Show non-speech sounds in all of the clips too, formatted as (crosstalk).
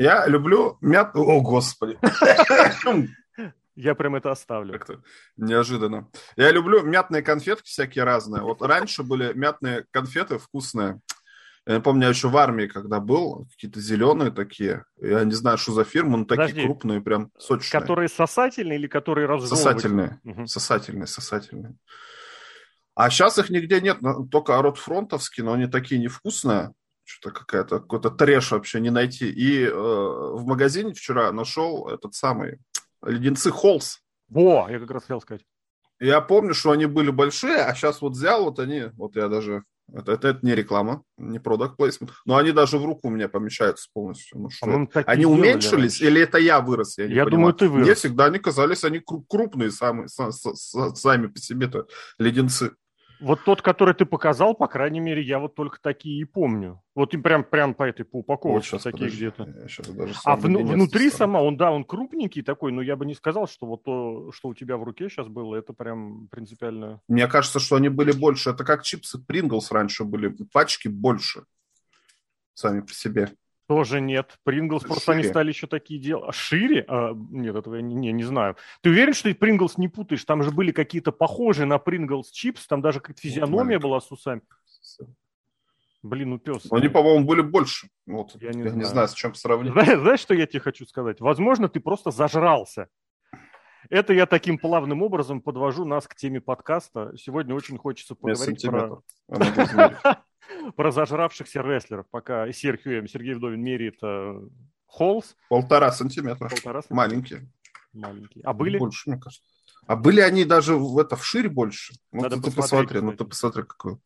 Я люблю мят... О, господи. Я прям это оставлю. Как-то неожиданно. Я люблю мятные конфетки всякие разные. Вот раньше были мятные конфеты вкусные. Я помню, я еще в армии, когда был, какие-то зеленые такие. Я не знаю, что за фирма, но такие Подожди, крупные, прям сочные. Которые сосательные или которые разжевывают? Сосательные. Угу. Сосательные, сосательные. А сейчас их нигде нет, только ротфронтовские, но они такие невкусные. Что-то какая-то, какой-то трэш вообще не найти. И э, в магазине вчера нашел этот самый леденцы Холс. Во, я как раз хотел сказать. Я помню, что они были большие, а сейчас вот взял, вот они, вот я даже это, это, это не реклама, не продукт плейсмент. Но они даже в руку у меня помещаются полностью. Ну, что они уменьшились или это я вырос? Я, я думаю, ты вырос. Мне всегда они казались, они крупные сами, сами по себе-то леденцы. Вот тот, который ты показал, по крайней мере, я вот только такие и помню. Вот и прям, прям по этой по упаковке вот такие где-то. А в, внутри сама, он, да, он крупненький такой, но я бы не сказал, что вот то, что у тебя в руке сейчас было, это прям принципиально... Мне кажется, что они были больше. Это как чипсы Принглс раньше были, пачки больше сами по себе. Тоже нет. Принглс просто они стали еще такие дела. Шире? А, нет, этого я не, не, не знаю. Ты уверен, что ты Принглс не путаешь? Там же были какие-то похожие на Принглс чипс, там даже как физиономия вот, была с усами. Блин, ну пес. Они, по-моему, были больше. Вот, я не, я знаю. не знаю, с чем сравнить. Знаешь, знаешь, что я тебе хочу сказать? Возможно, ты просто зажрался. Это я таким плавным образом подвожу нас к теме подкаста. Сегодня очень хочется поговорить про... (laughs) (laughs) про зажравшихся рестлеров, пока Серхио Сергей Вдовин меряет э, Холлс. Полтора сантиметра. Полтора сантиметра. Маленькие. Маленькие. А были? Больше, мне кажется. А были они даже в это вширь больше. Ну, Надо ты посмотри, ну ты посмотри, какой.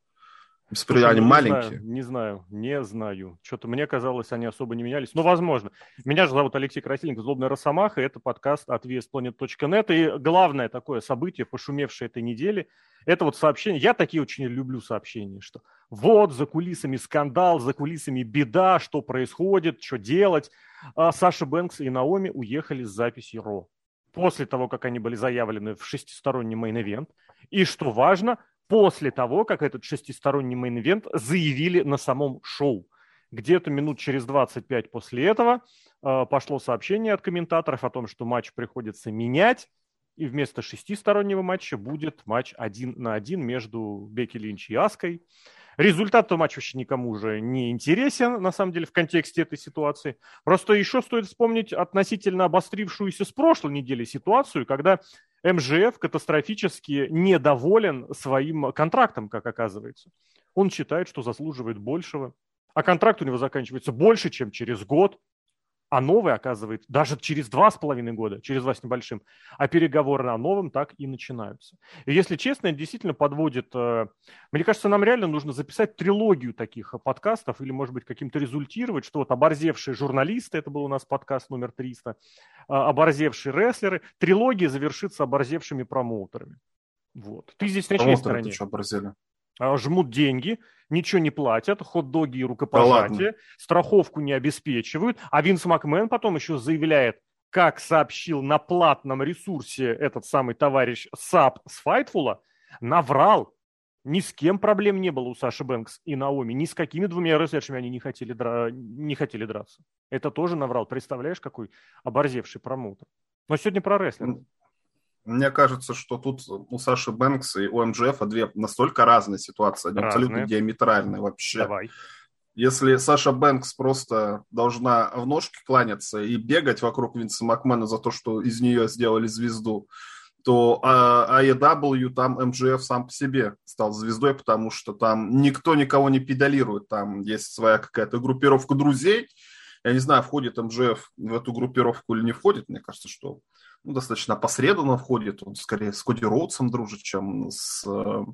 Слушай, они ну, маленькие. Не знаю, не знаю, не знаю. Что-то мне казалось, они особо не менялись. Но возможно. Меня же зовут Алексей Красильников, Злобная Росомаха. Это подкаст от VSPlanet.net. И главное такое событие, пошумевшее этой недели, это вот сообщение. Я такие очень люблю сообщения, что вот за кулисами скандал, за кулисами беда, что происходит, что делать. А Саша Бэнкс и Наоми уехали с записи Raw. После того, как они были заявлены в шестисторонний main event. И что важно – после того, как этот шестисторонний main event заявили на самом шоу. Где-то минут через 25 после этого э, пошло сообщение от комментаторов о том, что матч приходится менять, и вместо шестистороннего матча будет матч один на один между Бекки Линч и Аской. Результат этого матча вообще никому уже не интересен, на самом деле, в контексте этой ситуации. Просто еще стоит вспомнить относительно обострившуюся с прошлой недели ситуацию, когда МЖФ катастрофически недоволен своим контрактом, как оказывается. Он считает, что заслуживает большего. А контракт у него заканчивается больше, чем через год а новый оказывает даже через два с половиной года, через два с небольшим, а переговоры о новом так и начинаются. И если честно, это действительно подводит... Э, мне кажется, нам реально нужно записать трилогию таких подкастов или, может быть, каким-то результировать, что вот оборзевшие журналисты, это был у нас подкаст номер 300, э, оборзевшие рестлеры, трилогия завершится оборзевшими промоутерами. Вот. Ты здесь на чьей стороне? что оборзели? А, жмут деньги, ничего не платят, хот-доги и рукопожатия, да страховку не обеспечивают, а Винс Макмен потом еще заявляет, как сообщил на платном ресурсе этот самый товарищ Сапп с Файтфула, наврал. Ни с кем проблем не было у Саши Бэнкс и Наоми. Ни с какими двумя рестлершами они не хотели, дра... не хотели драться. Это тоже наврал. Представляешь, какой оборзевший промоутер. Но сегодня про рестлинг. Мне кажется, что тут у Саши Бэнкса и у МЖФ две настолько разные ситуации, они разные. абсолютно диаметральные вообще. Давай. Если Саша Бэнкс просто должна в ножки кланяться и бегать вокруг Винса Макмена за то, что из нее сделали звезду, то AEW, там МЖФ сам по себе стал звездой, потому что там никто никого не педалирует. Там есть своя какая-то группировка друзей. Я не знаю, входит MJF в эту группировку или не входит. Мне кажется, что ну, достаточно посредственно входит. Он скорее с Коди Роудсом дружит, чем с э,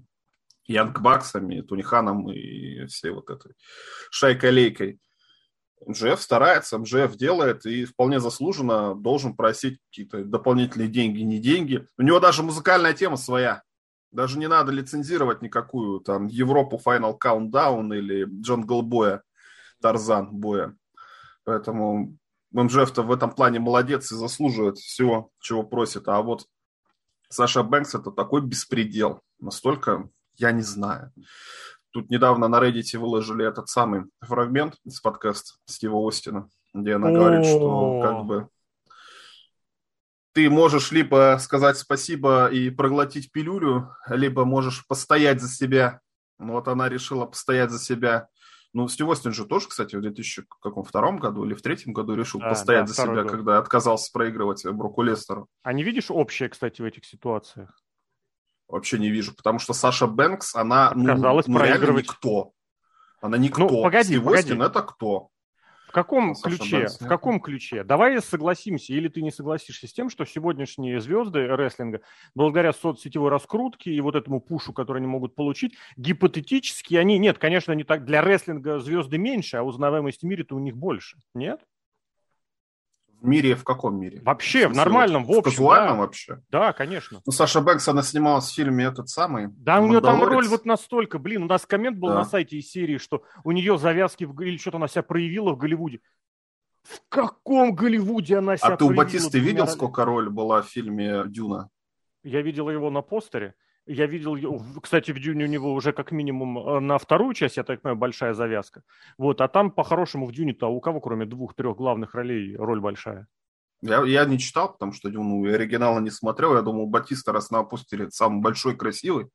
Янг Баксами, Тони Ханом и всей вот этой шайкой-лейкой. MJF старается, MJF делает и вполне заслуженно должен просить какие-то дополнительные деньги, не деньги. У него даже музыкальная тема своя. Даже не надо лицензировать никакую там Европу Final Countdown или Джангл Боя, Тарзан Боя. Поэтому МЖФ-то в этом плане молодец и заслуживает всего, чего просит. А вот Саша Бэнкс это такой беспредел. Настолько я не знаю. Тут недавно на Reddit выложили этот самый фрагмент из подкаста Стива Остина. где она говорит, что как бы ты можешь либо сказать спасибо и проглотить пилюлю, либо можешь постоять за себя. Ну, вот она решила постоять за себя. Ну, Стив Остин же тоже, кстати, в 2002 году или в третьем году решил да, постоять да, за себя, год. когда отказался проигрывать Бруку Лестеру. А не видишь общее, кстати, в этих ситуациях? Вообще не вижу, потому что Саша Бэнкс, она ну, ну, проигрывать. никто. Она никто. Ну, погоди, Стив погоди. Остин это кто? В каком ключе? В каком ключе? Давай согласимся, или ты не согласишься с тем, что сегодняшние звезды рестлинга, благодаря соцсетевой раскрутке и вот этому пушу, который они могут получить, гипотетически они, нет, конечно, не так, для рестлинга звезды меньше, а узнаваемости в мире-то у них больше, нет? В мире в каком мире? Вообще, в, в нормальном, в общем. В казуальном да. вообще? Да, конечно. Ну, Саша Бэнкс, она снималась в фильме этот самый. Да, у нее там роль вот настолько, блин, у нас коммент был да. на сайте из серии, что у нее завязки в, или что-то она себя проявила в Голливуде. В каком Голливуде она себя А ты у Батисты видел, сколько роль была в фильме «Дюна»? Я видел его на постере. Я видел, кстати, в Дюне у него уже как минимум э, на вторую часть, я так понимаю, большая завязка. Вот, а там по-хорошему в Дюне-то у кого, кроме двух-трех главных ролей, роль большая? Я, я не читал, потому что Дюну оригинала не смотрел. Я думал, Батиста, раз на опустили самый большой красивый,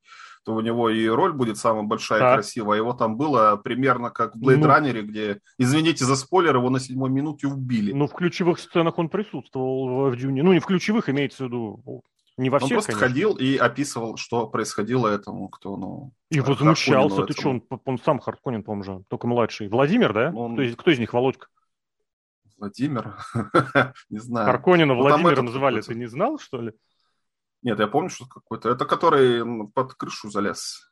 то у него и роль будет самая большая и красивая. Его там было примерно как в Blade ну, Runner, где, извините за спойлер, его на седьмой минуте убили. Ну, в ключевых сценах он присутствовал в Дюне. Ну, не в ключевых, имеется в виду не во всех, Он просто конечно. ходил и описывал, что происходило этому, кто, ну... И возмущался. Ты что, он, он сам Хардконин, по-моему, же, только младший. Владимир, да? Он... Кто, из, кто из них, Володька? Владимир? (laughs) не знаю. Харконина ну, Владимира называли, ты не знал, что ли? Нет, я помню, что какой-то. Это который под крышу залез.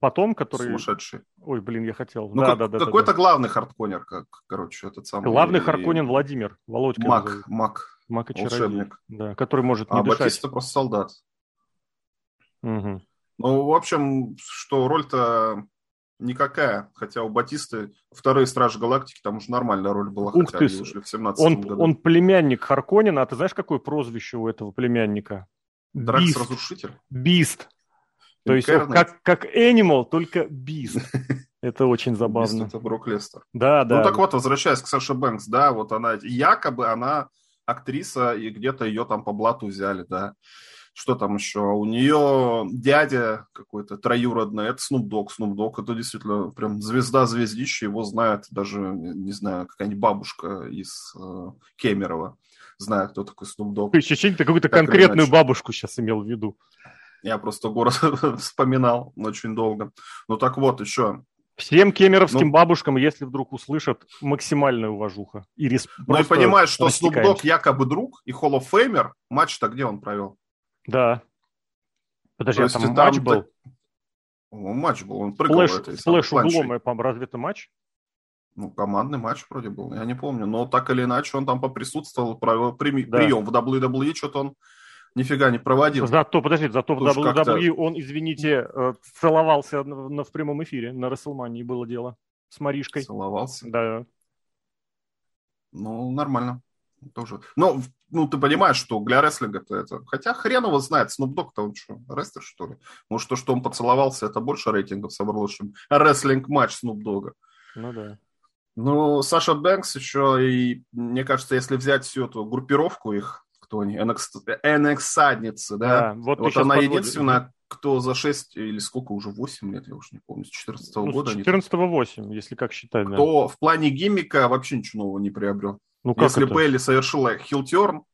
Потом, который... Сумасшедший. Ой, блин, я хотел. Ну, да, как, да, да, какой-то да. главный хардконер, как, короче, этот самый. Главный и... хардконин Владимир. Володька. Мак, мак. Маг и Волшебник. Да, который может не а дышать. Батиста просто солдат. Угу. Ну, в общем, что роль-то никакая. Хотя у Батисты вторые Стражи Галактики там уже нормальная роль была, Ух хотя ты, они вышли в 17 он, году. Он племянник Харконина, а ты знаешь, какое прозвище у этого племянника? Дракс Разрушитель? Бист. То есть как, как Animal, только Бист. (laughs) Это очень забавно. это Брок Лестер. Да, да. Ну так вот, возвращаясь к Саше Бэнкс, да, вот она, якобы она актриса, и где-то ее там по блату взяли, да. Что там еще? У нее дядя какой-то троюродный, это Snoop Dogg. Snoop Dogg это действительно прям звезда звездища, его знает даже, не знаю, какая-нибудь бабушка из э, Кемерово знает, кто такой Snoop Dogg. Ты ощущение, ты какую-то конкретную бабушку сейчас имел в виду. Я просто город (laughs) вспоминал очень долго. Ну так вот, еще Всем кемеровским ну, бабушкам, если вдруг услышат, максимальная уважуха. И респ... Ну и понимаешь, что Snoop Dogg якобы друг и Hall of Famer, матч-то где он провел? Да. Подожди, а там, там матч был? Так... матч был, он прыгал Флэш, этой флэш углом, по разве это матч? Ну, командный матч вроде был, я не помню. Но так или иначе он там поприсутствовал, провел при... да. прием в WWE, что-то он нифига не проводил. Зато, подожди, зато Тут в WWE он, извините, э, целовался в прямом эфире на Расселмании было дело с Маришкой. Целовался? Да. Ну, нормально. Тоже. Но, ну, ты понимаешь, что для рестлинга это... Хотя хрен его знает, Snoop Dogg-то он что, рестлер, что ли? Может, то, что он поцеловался, это больше рейтингов собрало, чем рестлинг-матч Snoop Dogg. Ну, да. Ну, Саша Бэнкс еще, и мне кажется, если взять всю эту группировку их, кто они, NX-садницы, да? да вот вот она подводишь. единственная, кто за 6 или сколько уже, 8 лет, я уж не помню, с 14 -го ну, года. С 14 -го 8, если как считать, Кто да. в плане гиммика вообще ничего нового не приобрел. Ну, как если это? Белли совершила хилтерн,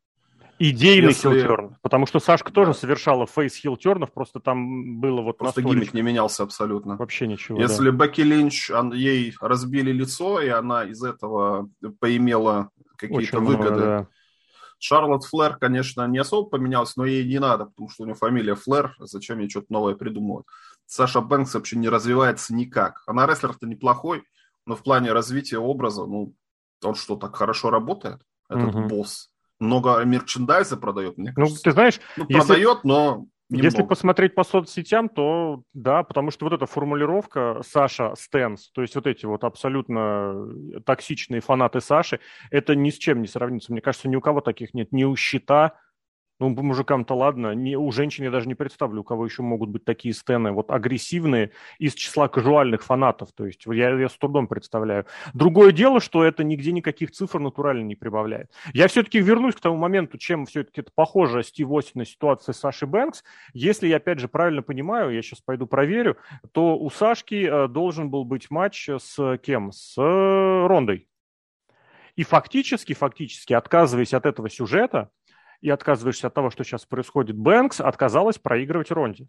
Идейный если... хилтерн. Потому что Сашка тоже совершала фейс хилтернов, просто там было вот Просто гиммик не менялся абсолютно. Вообще ничего, Если да. Бекки Линч, ей разбили лицо, и она из этого поимела какие-то выгоды, много, да. Шарлотт Флэр, конечно, не особо поменялась, но ей не надо, потому что у нее фамилия Флэр, зачем ей что-то новое придумывать. Саша Бэнкс вообще не развивается никак. Она рестлер-то неплохой, но в плане развития образа, ну, он что, так хорошо работает, этот угу. босс? Много мерчендайза продает, мне кажется. Ну, ты знаешь... Ну, если... продает, но Немного. Если посмотреть по соцсетям, то да, потому что вот эта формулировка Саша Стэнс, то есть вот эти вот абсолютно токсичные фанаты Саши, это ни с чем не сравнится. Мне кажется, ни у кого таких нет. Ни у Щита, Ну, мужикам-то ладно. Не, у женщин я даже не представлю, у кого еще могут быть такие стены вот агрессивные из числа кажуальных фанатов. То есть я, я с трудом представляю. Другое дело, что это нигде никаких цифр натурально не прибавляет. Я все-таки вернусь к тому моменту, чем все-таки это похоже Стив Осин на ситуацию с Сашей Бэнкс. Если я, опять же, правильно понимаю, я сейчас пойду проверю, то у Сашки э, должен был быть матч с кем? С э, Рондой. И фактически, фактически, отказываясь от этого сюжета, и отказываешься от того, что сейчас происходит, Бэнкс отказалась проигрывать Ронди.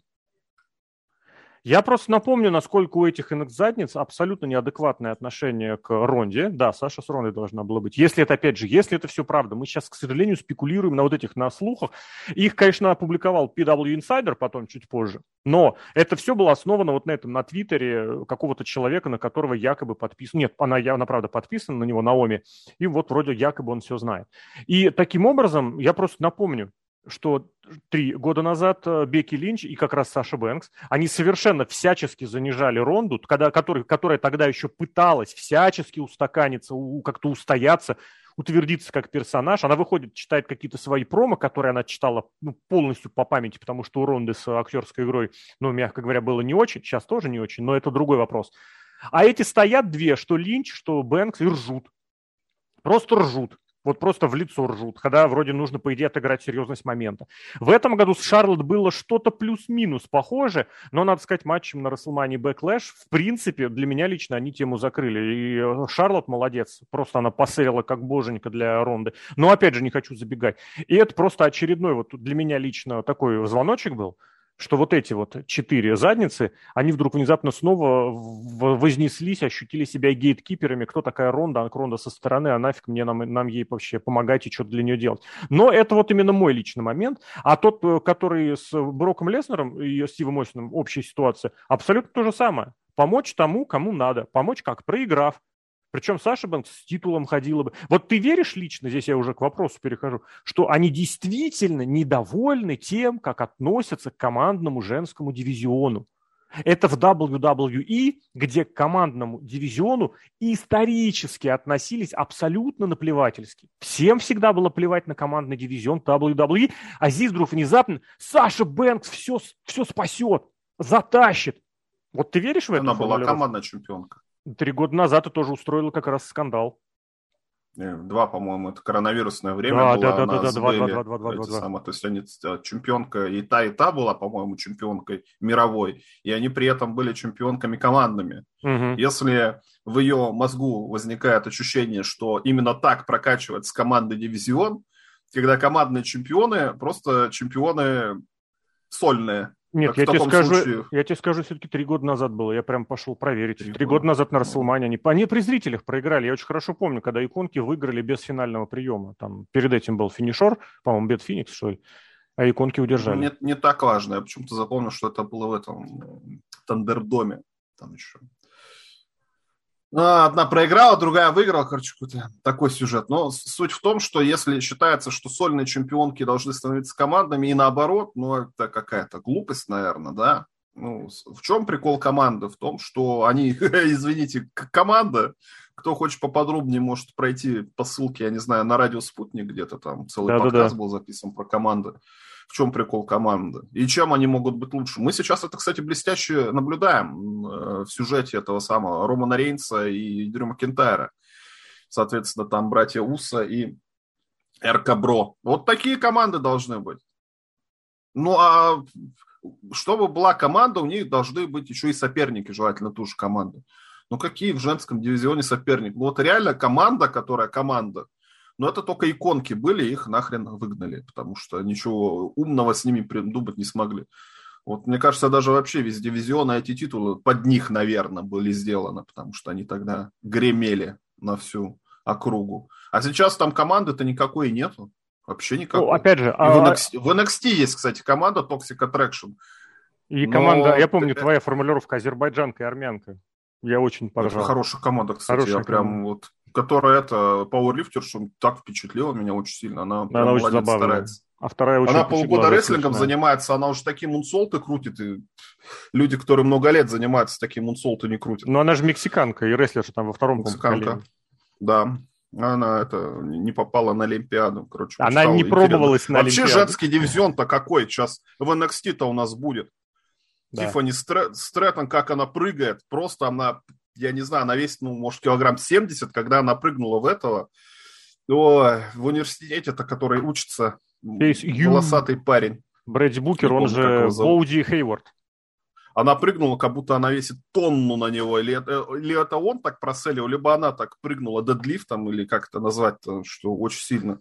Я просто напомню, насколько у этих инок-задниц абсолютно неадекватное отношение к Ронде. Да, Саша с Рондой должна была быть. Если это, опять же, если это все правда, мы сейчас, к сожалению, спекулируем на вот этих на слухах. Их, конечно, опубликовал PW Insider потом, чуть позже. Но это все было основано вот на этом, на Твиттере какого-то человека, на которого якобы подписан. Нет, она явно, правда, подписана на него, Наоми. И вот вроде якобы он все знает. И таким образом, я просто напомню, что три года назад э, Бекки Линч и как раз Саша Бэнкс, они совершенно всячески занижали Ронду, когда, который, которая тогда еще пыталась всячески устаканиться, как-то устояться, утвердиться как персонаж. Она выходит, читает какие-то свои промо, которые она читала ну, полностью по памяти, потому что у Ронды с актерской игрой, ну, мягко говоря, было не очень, сейчас тоже не очень, но это другой вопрос. А эти стоят две, что Линч, что Бэнкс, и ржут. Просто ржут вот просто в лицо ржут, когда вроде нужно, по идее, отыграть серьезность момента. В этом году с Шарлот было что-то плюс-минус похоже, но, надо сказать, матчем на Расселмане Backlash, в принципе, для меня лично они тему закрыли. И э, Шарлот молодец, просто она посерила как боженька для Ронды. Но, опять же, не хочу забегать. И это просто очередной вот для меня лично такой звоночек был – что вот эти вот четыре задницы, они вдруг внезапно снова вознеслись, ощутили себя гейткиперами. Кто такая Ронда? Ронда со стороны, а нафиг мне нам, нам ей вообще помогать и что-то для нее делать. Но это вот именно мой личный момент. А тот, э, который с Броком Леснером и Стивом Осином, общая ситуация, абсолютно то же самое. Помочь тому, кому надо. Помочь как? Проиграв. Причем Саша Бэнкс с титулом ходила бы. Вот ты веришь лично, здесь я уже к вопросу перехожу, что они действительно недовольны тем, как относятся к командному женскому дивизиону? Это в WWE, где к командному дивизиону исторически относились абсолютно наплевательски. Всем всегда было плевать на командный дивизион WWE, а здесь вдруг внезапно Саша Бэнкс все, все спасет, затащит. Вот ты веришь в это? Она была командная чемпионка. Три года назад ты тоже устроила как раз скандал. Э, два, по-моему, это коронавирусное время да, было. Да, да, да, да, два, два, два, два, два, два. Самое, то есть они э, чемпионка и та, и та была, по-моему, чемпионкой мировой, и они при этом были чемпионками командными. Угу. Если в ее мозгу возникает ощущение, что именно так прокачивается командный дивизион, когда командные чемпионы просто чемпионы сольные, нет, я тебе, скажу, случае... я тебе скажу, все-таки три года назад было. Я прям пошел проверить. Три, три года назад на Расселмане они, они при зрителях проиграли. Я очень хорошо помню, когда иконки выиграли без финального приема. Там перед этим был финишер, по-моему, Бет Феникс, что ли. А иконки удержали. Не, не так важно. Я почему-то запомнил, что это было в этом в Тандердоме. Там еще. А, одна проиграла, другая выиграла, короче, какой-то такой сюжет. Но суть в том, что если считается, что сольные чемпионки должны становиться командами и наоборот, ну, это какая-то глупость, наверное, да? Ну, в чем прикол команды? В том, что они, (laughs) извините, команда, кто хочет поподробнее, может пройти по ссылке, я не знаю, на радио «Спутник» где-то там целый да, подкаст да, да. был записан про команды в чем прикол команды и чем они могут быть лучше. Мы сейчас это, кстати, блестяще наблюдаем э, в сюжете этого самого Романа Рейнса и Дрю Макентайра. Соответственно, там братья Уса и РК Бро. Вот такие команды должны быть. Ну, а чтобы была команда, у них должны быть еще и соперники, желательно ту же команду. Ну, какие в женском дивизионе соперники? Ну, вот реально команда, которая команда – но это только иконки были, их нахрен выгнали, потому что ничего умного с ними придумать не смогли. Вот мне кажется, даже вообще весь дивизион, эти титулы под них, наверное, были сделаны, потому что они тогда гремели на всю округу. А сейчас там команды-то никакой нету. Вообще никакой. Ну, опять же, а... в, NXT, в NXT есть, кстати, команда Toxic Attraction. И команда, я помню, твоя формулировка азербайджанка и армянка. Я очень поржал. Это хорошая команда, кстати. Хорошая я прям команда. вот которая это пауэрлифтерша так впечатлила меня очень сильно. Она, она очень забавная. старается. А вторая очень Она полгода рестлингом занимается, она уже такие мунсолты крутит, и люди, которые много лет занимаются, такие мунсолты не крутят. Но она же мексиканка, и рестлерша там во втором Мексиканка, да. Она это не попала на Олимпиаду, короче. Она не пробовалась на Вообще Олимпиаду. женский дивизион-то какой сейчас в NXT-то у нас будет? Да. Тиффани Стрэттон, как она прыгает, просто она, я не знаю, она весит, ну, может, килограмм 70, когда она прыгнула в этого, о, в университете-то, который учится, волосатый парень. Брэдди Букер, он же Боуди Хейворд она прыгнула, как будто она весит тонну на него. Или это, или это он так проселил, либо она так прыгнула дедлифтом, или как это назвать, что очень сильно.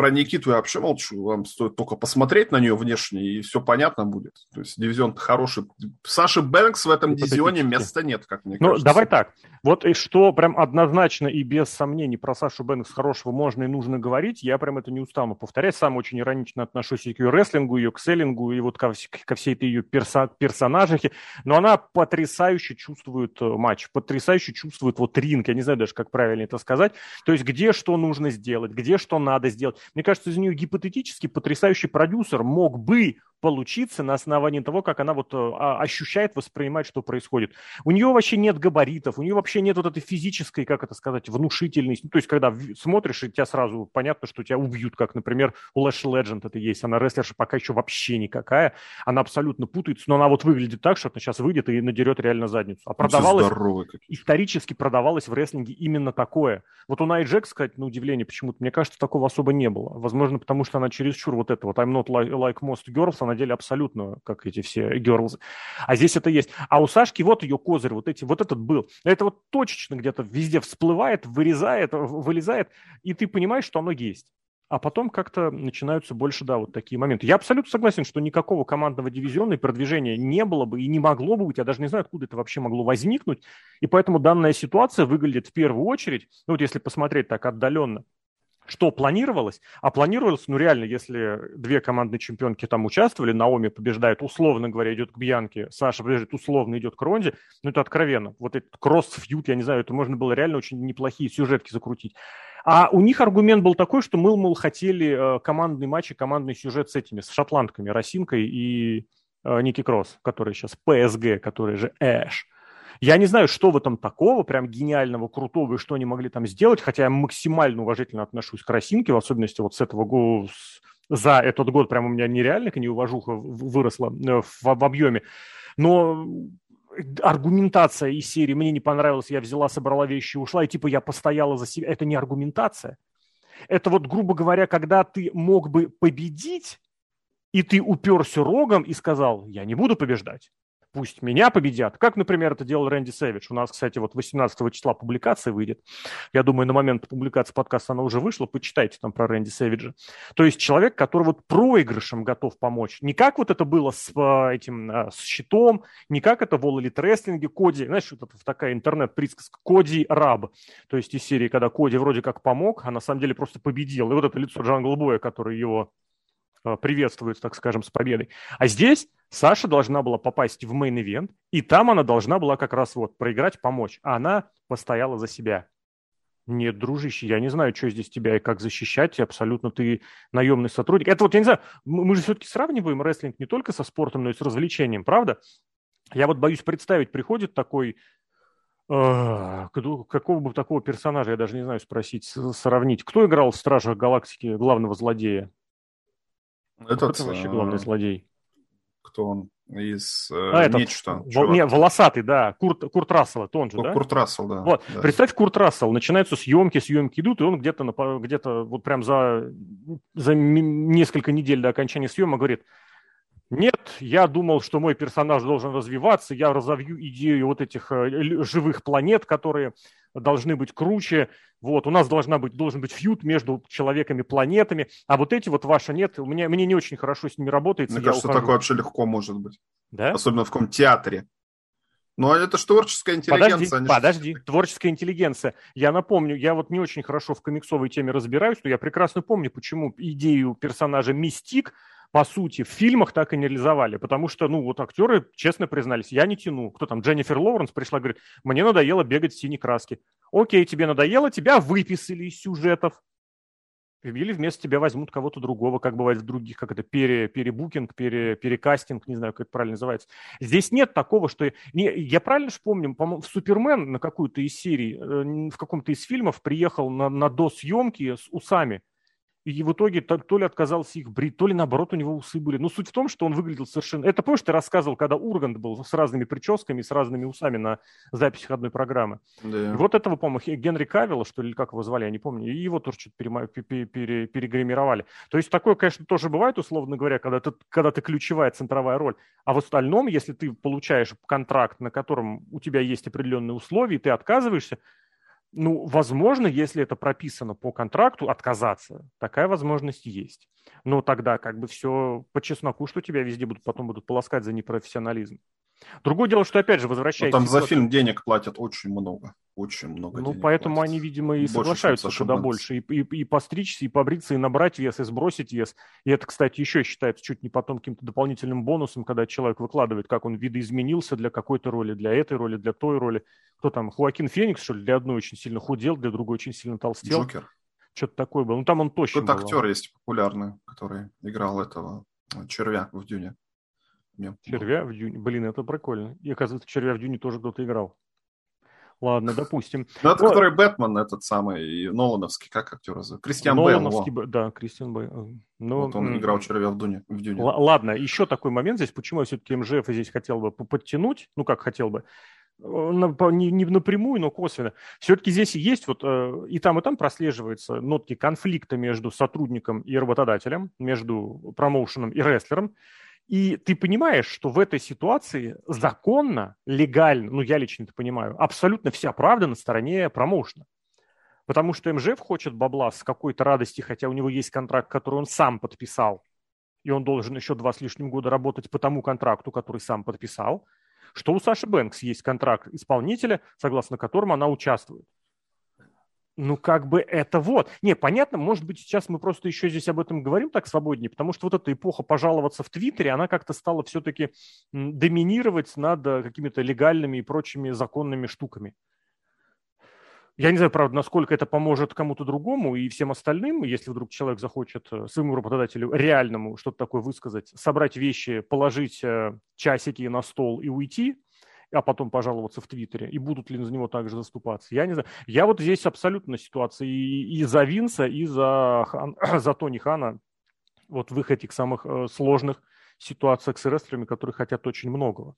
Про Никиту я вообще молчу. Вам стоит только посмотреть на нее внешне, и все понятно будет. То есть дивизион хороший. Саши Бэнкс в этом дивизионе места нет, как мне ну, кажется. Давай так. Вот и что прям однозначно и без сомнений про Сашу Бэнкс хорошего можно и нужно говорить, я прям это не устану повторять. Сам очень иронично отношусь и к ее рестлингу, ее к селлингу, и вот ко, ко всей этой ее перса, персонажихе. Но она потрясающе чувствует э, матч, потрясающе чувствует вот ринг. Я не знаю даже, как правильно это сказать. То есть где что нужно сделать, где что надо сделать. Мне кажется, из нее гипотетически потрясающий продюсер мог бы получиться на основании того, как она вот э, а, ощущает, воспринимает, что происходит. У нее вообще нет габаритов, у нее вообще нет вот этой физической, как это сказать, внушительности. Ну, то есть, когда смотришь, и тебя сразу понятно, что тебя убьют, как, например, у Лэш Ледженд это есть. Она рестлерша пока еще вообще никакая. Она абсолютно путается, но она вот выглядит так, что она сейчас выйдет и надерет реально задницу. А продавалась, исторически продавалась в рестлинге именно такое. Вот у Най Джек, сказать, на удивление, почему-то, мне кажется, такого особо не было. Возможно, потому что она чересчур вот это вот I'm not like, like most girls, она деле абсолютно, как эти все girls. А здесь это есть. А у Сашки вот ее козырь, вот, эти, вот этот был. Это вот точечно где-то везде всплывает, вырезает, вылезает, и ты понимаешь, что оно есть. А потом как-то начинаются больше, да, вот такие моменты. Я абсолютно согласен, что никакого командного дивизиона и продвижения не было бы и не могло бы быть. Я даже не знаю, откуда это вообще могло возникнуть. И поэтому данная ситуация выглядит в первую очередь, ну вот если посмотреть так отдаленно, что планировалось, а планировалось, ну реально, если две командные чемпионки там участвовали, Наоми побеждает, условно говоря, идет к Бьянке, Саша побеждает, условно идет к Ронде, ну это откровенно. Вот этот кросс-фьют, я не знаю, это можно было реально очень неплохие сюжетки закрутить. А у них аргумент был такой, что мы, мол, хотели э, командный матч и командный сюжет с этими, с шотландками, Росинкой и э, Ники Кросс, который сейчас ПСГ, который же Эш. Я не знаю, что в этом такого, прям гениального, крутого, и что они могли там сделать, хотя я максимально уважительно отношусь к Росинке, в особенности вот с этого года, за этот год прям у меня нереально к ней уважуха выросла э, в, в объеме. Но аргументация из серии «мне не понравилось, я взяла, собрала вещи и ушла», и типа я постояла за себя. Это не аргументация. Это вот, грубо говоря, когда ты мог бы победить, и ты уперся рогом и сказал, я не буду побеждать пусть меня победят, как, например, это делал Рэнди Сэвидж. У нас, кстати, вот 18 числа публикация выйдет. Я думаю, на момент публикации подкаста она уже вышла, почитайте там про Рэнди Сэвиджа. То есть человек, который вот проигрышем готов помочь. Не как вот это было с а, этим, а, с щитом, не как это в All Elite Wrestling, Коди, знаешь, вот это такая интернет-присказка, Коди rub. То есть из серии, когда Коди вроде как помог, а на самом деле просто победил. И вот это лицо Джангл Боя, который его а, приветствует, так скажем, с победой. А здесь Саша должна была попасть в main event, и там она должна была как раз вот проиграть, помочь. А она постояла за себя. Нет, дружище, я не знаю, что здесь тебя и как защищать, абсолютно ты наемный сотрудник. Это вот, я не знаю, мы же все-таки сравниваем рестлинг не только со спортом, но и с развлечением, правда? Я вот боюсь представить, приходит такой э, какого бы такого персонажа, я даже не знаю спросить, сравнить. Кто играл в «Стражах Галактики» главного злодея? Этот, Кто вообще главный злодей? кто он из э, а, этот, нечто. Вол, не, волосатый, да, Курт, Курт Рассел, это он же, да? Курт Рассел, да. Вот, да. представь, Курт Рассел, начинаются съемки, съемки идут, и он где-то, где-то вот прям за, за несколько недель до окончания съемок говорит, нет, я думал, что мой персонаж должен развиваться, я разовью идею вот этих э, живых планет, которые должны быть круче, вот, у нас должна быть, должен быть фьют между человеками, планетами, а вот эти вот ваши нет, у меня, мне не очень хорошо с ними работает. Мне кажется, ухожу. такое вообще легко может быть. Да? Особенно в каком театре. Ну, это же творческая интеллигенция. Подожди, подожди, творческая интеллигенция. Я напомню, я вот не очень хорошо в комиксовой теме разбираюсь, но я прекрасно помню, почему идею персонажа Мистик по сути, в фильмах так и не реализовали, потому что, ну, вот актеры честно признались, я не тяну. Кто там, Дженнифер Лоуренс пришла, говорит, мне надоело бегать в синей краске. Окей, тебе надоело, тебя выписали из сюжетов. Или вместо тебя возьмут кого-то другого, как бывает в других, как это, пере, перебукинг, пере, перекастинг, не знаю, как это правильно называется. Здесь нет такого, что... Не, я правильно же помню, по-моему, в Супермен на какую-то из серий, э, в каком-то из фильмов приехал на, на досъемки с усами и в итоге то, то ли отказался их брить, то ли наоборот у него усы были. Но суть в том, что он выглядел совершенно... Это помнишь, ты рассказывал, когда Ургант был с разными прическами, с разными усами на записях одной программы. Да. И вот этого, по-моему, Генри Кавилла, что ли, как его звали, я не помню, и его тоже что-то пере, пере, пере, перегримировали. То есть такое, конечно, тоже бывает, условно говоря, когда ты, когда ты ключевая центровая роль. А в остальном, если ты получаешь контракт, на котором у тебя есть определенные условия, и ты отказываешься, ну, возможно, если это прописано по контракту, отказаться. Такая возможность есть. Но тогда как бы все по чесноку, что тебя везде будут потом будут полоскать за непрофессионализм. Другое дело, что опять же возвращаясь... Но там за фильм денег платят очень много. Очень много Ну, поэтому платят. они, видимо, и больше, соглашаются куда больше. И, и, и постричься, и побриться, и набрать вес, и сбросить вес. И это, кстати, еще считается чуть не потом каким-то дополнительным бонусом, когда человек выкладывает, как он видоизменился для какой-то роли, для этой роли, для той роли. Кто там, Хуакин Феникс, что ли, для одной очень сильно худел, для другой очень сильно толстел. Джокер. Что-то такое было. Ну, там он точно Какой-то актер есть популярный, который играл этого червя в Дюне. Мем. Червя в Дюне. Блин, это прикольно. И оказывается, червя в Дюне тоже кто-то играл. Ладно, допустим. Ну, это который Бэтмен, этот самый, Нолановский, как актер? Кристиан Нолановский, Бейл. Да, Кристиан Бейл. Ну, вот он играл червя в Дюне. В Дюне. Ладно, еще такой момент здесь, почему я все-таки МЖФ здесь хотел бы подтянуть, ну, как хотел бы, э, не, не напрямую, но косвенно. Все-таки здесь есть вот э, и там, и там прослеживаются нотки конфликта между сотрудником и работодателем, между промоушеном и рестлером. И ты понимаешь, что в этой ситуации законно, легально, ну я лично это понимаю, абсолютно вся правда на стороне промоушена. Потому что МЖФ хочет бабла с какой-то радости, хотя у него есть контракт, который он сам подписал, и он должен еще два с лишним года работать по тому контракту, который сам подписал, что у Саши Бэнкс есть контракт исполнителя, согласно которому она участвует ну, как бы это вот. Не, понятно, может быть, сейчас мы просто еще здесь об этом говорим так свободнее, потому что вот эта эпоха пожаловаться в Твиттере, она как-то стала все-таки доминировать над э, какими-то легальными и прочими законными штуками. Я не знаю, правда, насколько это поможет кому-то другому и всем остальным, если вдруг человек захочет э, своему работодателю реальному что-то такое высказать, собрать вещи, положить э, часики на стол и уйти – а потом пожаловаться в Твиттере, и будут ли за него также заступаться. Я не знаю. Я вот здесь абсолютно ситуация и, и за Винса, и за, Хан, (clears throat) за Тони Хана вот в их этих самых э, сложных ситуациях с рестлерами, которые хотят очень многого.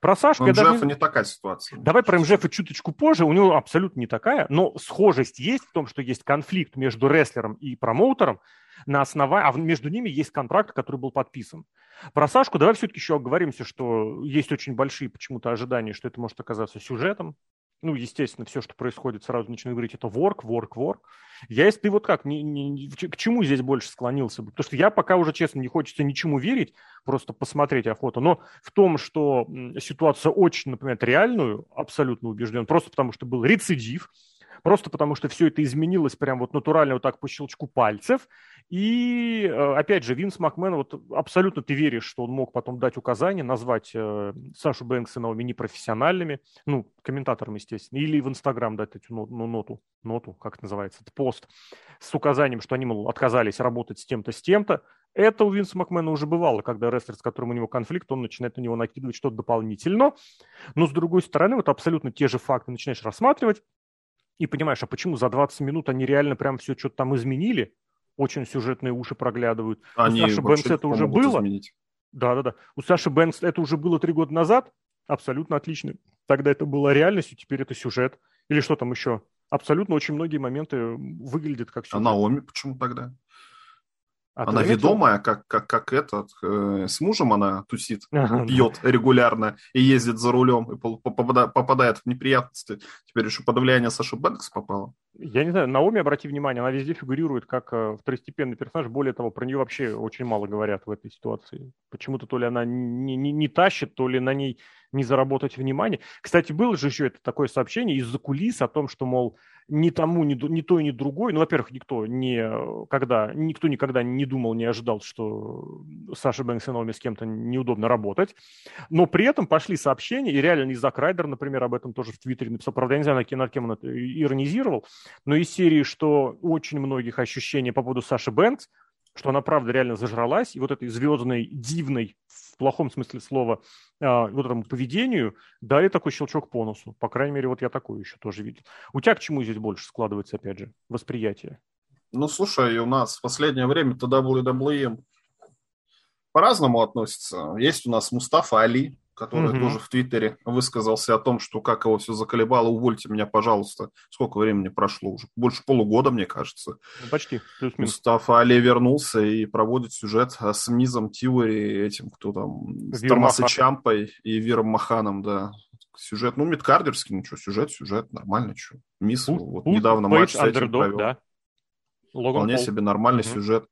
Про Сашку я даже... не такая ситуация. Давай про МЖФ чуточку позже. У него абсолютно не такая, но схожесть есть в том, что есть конфликт между рестлером и промоутером на основании, а между ними есть контракт, который был подписан. Про Сашку давай все-таки еще оговоримся, что есть очень большие почему-то ожидания, что это может оказаться сюжетом. Ну, естественно, все, что происходит, сразу начинают говорить, это work, work, work. Я, если ты вот как, не, не, к чему здесь больше склонился бы? Потому что я пока уже, честно, не хочется ничему верить, просто посмотреть охоту. Но в том, что ситуация очень напоминает реальную, абсолютно убежден. Просто потому, что был рецидив, просто потому что все это изменилось прям вот натурально вот так по щелчку пальцев. И, э, опять же, Винс Макмен, вот абсолютно ты веришь, что он мог потом дать указания, назвать э, Сашу Бэнкс и Наоми непрофессиональными, ну, комментатором, естественно, или в Инстаграм дать эту ну, ноту, ноту, как это называется, это пост, с указанием, что они, мол, отказались работать с тем-то, с тем-то. Это у Винса Макмена уже бывало, когда рестлер, с которым у него конфликт, он начинает на него накидывать что-то дополнительно. Но, с другой стороны, вот абсолютно те же факты начинаешь рассматривать, и понимаешь, а почему за 20 минут они реально прям все что-то там изменили? Очень сюжетные уши проглядывают. Они У Саши Бэнкс это уже было. Да-да-да. У Саши Бэнкс это уже было три года назад. Абсолютно отлично. Тогда это была реальность, и теперь это сюжет. Или что там еще? Абсолютно очень многие моменты выглядят как сюжет. А Наоми почему тогда? А она ведомая, как, как, как этот, э, с мужем она тусит, ага, пьет да. регулярно и ездит за рулем, и попадает, попадает в неприятности. Теперь еще под влияние Саши Бэнкс попала. Я не знаю, Наоми, обрати внимание, она везде фигурирует как э, второстепенный персонаж. Более того, про нее вообще очень мало говорят в этой ситуации. Почему-то то ли она не, не, не тащит, то ли на ней не заработать внимание. Кстати, было же еще это такое сообщение из-за кулис о том, что, мол, ни тому, ни, ни той, ни другой. Ну, во-первых, никто не, когда, никто никогда не думал, не ожидал, что Саша Бэнкс и Наоми с кем-то неудобно работать. Но при этом пошли сообщения, и реально Зак Райдер, например, об этом тоже в Твиттере написал. Правда, я не знаю, над кем он это иронизировал, но из серии, что очень многих ощущений по поводу Саши Бэнкс, что она правда реально зажралась, и вот этой звездной, дивной, в плохом смысле слова, а, вот этому поведению дали такой щелчок по носу. По крайней мере, вот я такое еще тоже видел. У тебя к чему здесь больше складывается, опять же, восприятие? Ну, слушай, у нас в последнее время-то WWE по-разному относится. Есть у нас Мустафа Али, который угу. тоже в Твиттере высказался о том, что как его все заколебало, увольте меня, пожалуйста. Сколько времени прошло? Уже больше полугода, мне кажется. Ну, почти. Мустафа Али вернулся и проводит сюжет с Мизом Тиури, этим, кто там, с Томасо Чампой и Виром Маханом, да. Сюжет, ну, мидкардерский, ну что, сюжет, сюжет, нормально, что. Мисс, вот недавно матч с этим провел. Да. Логан Вполне Пол. себе нормальный угу. сюжет.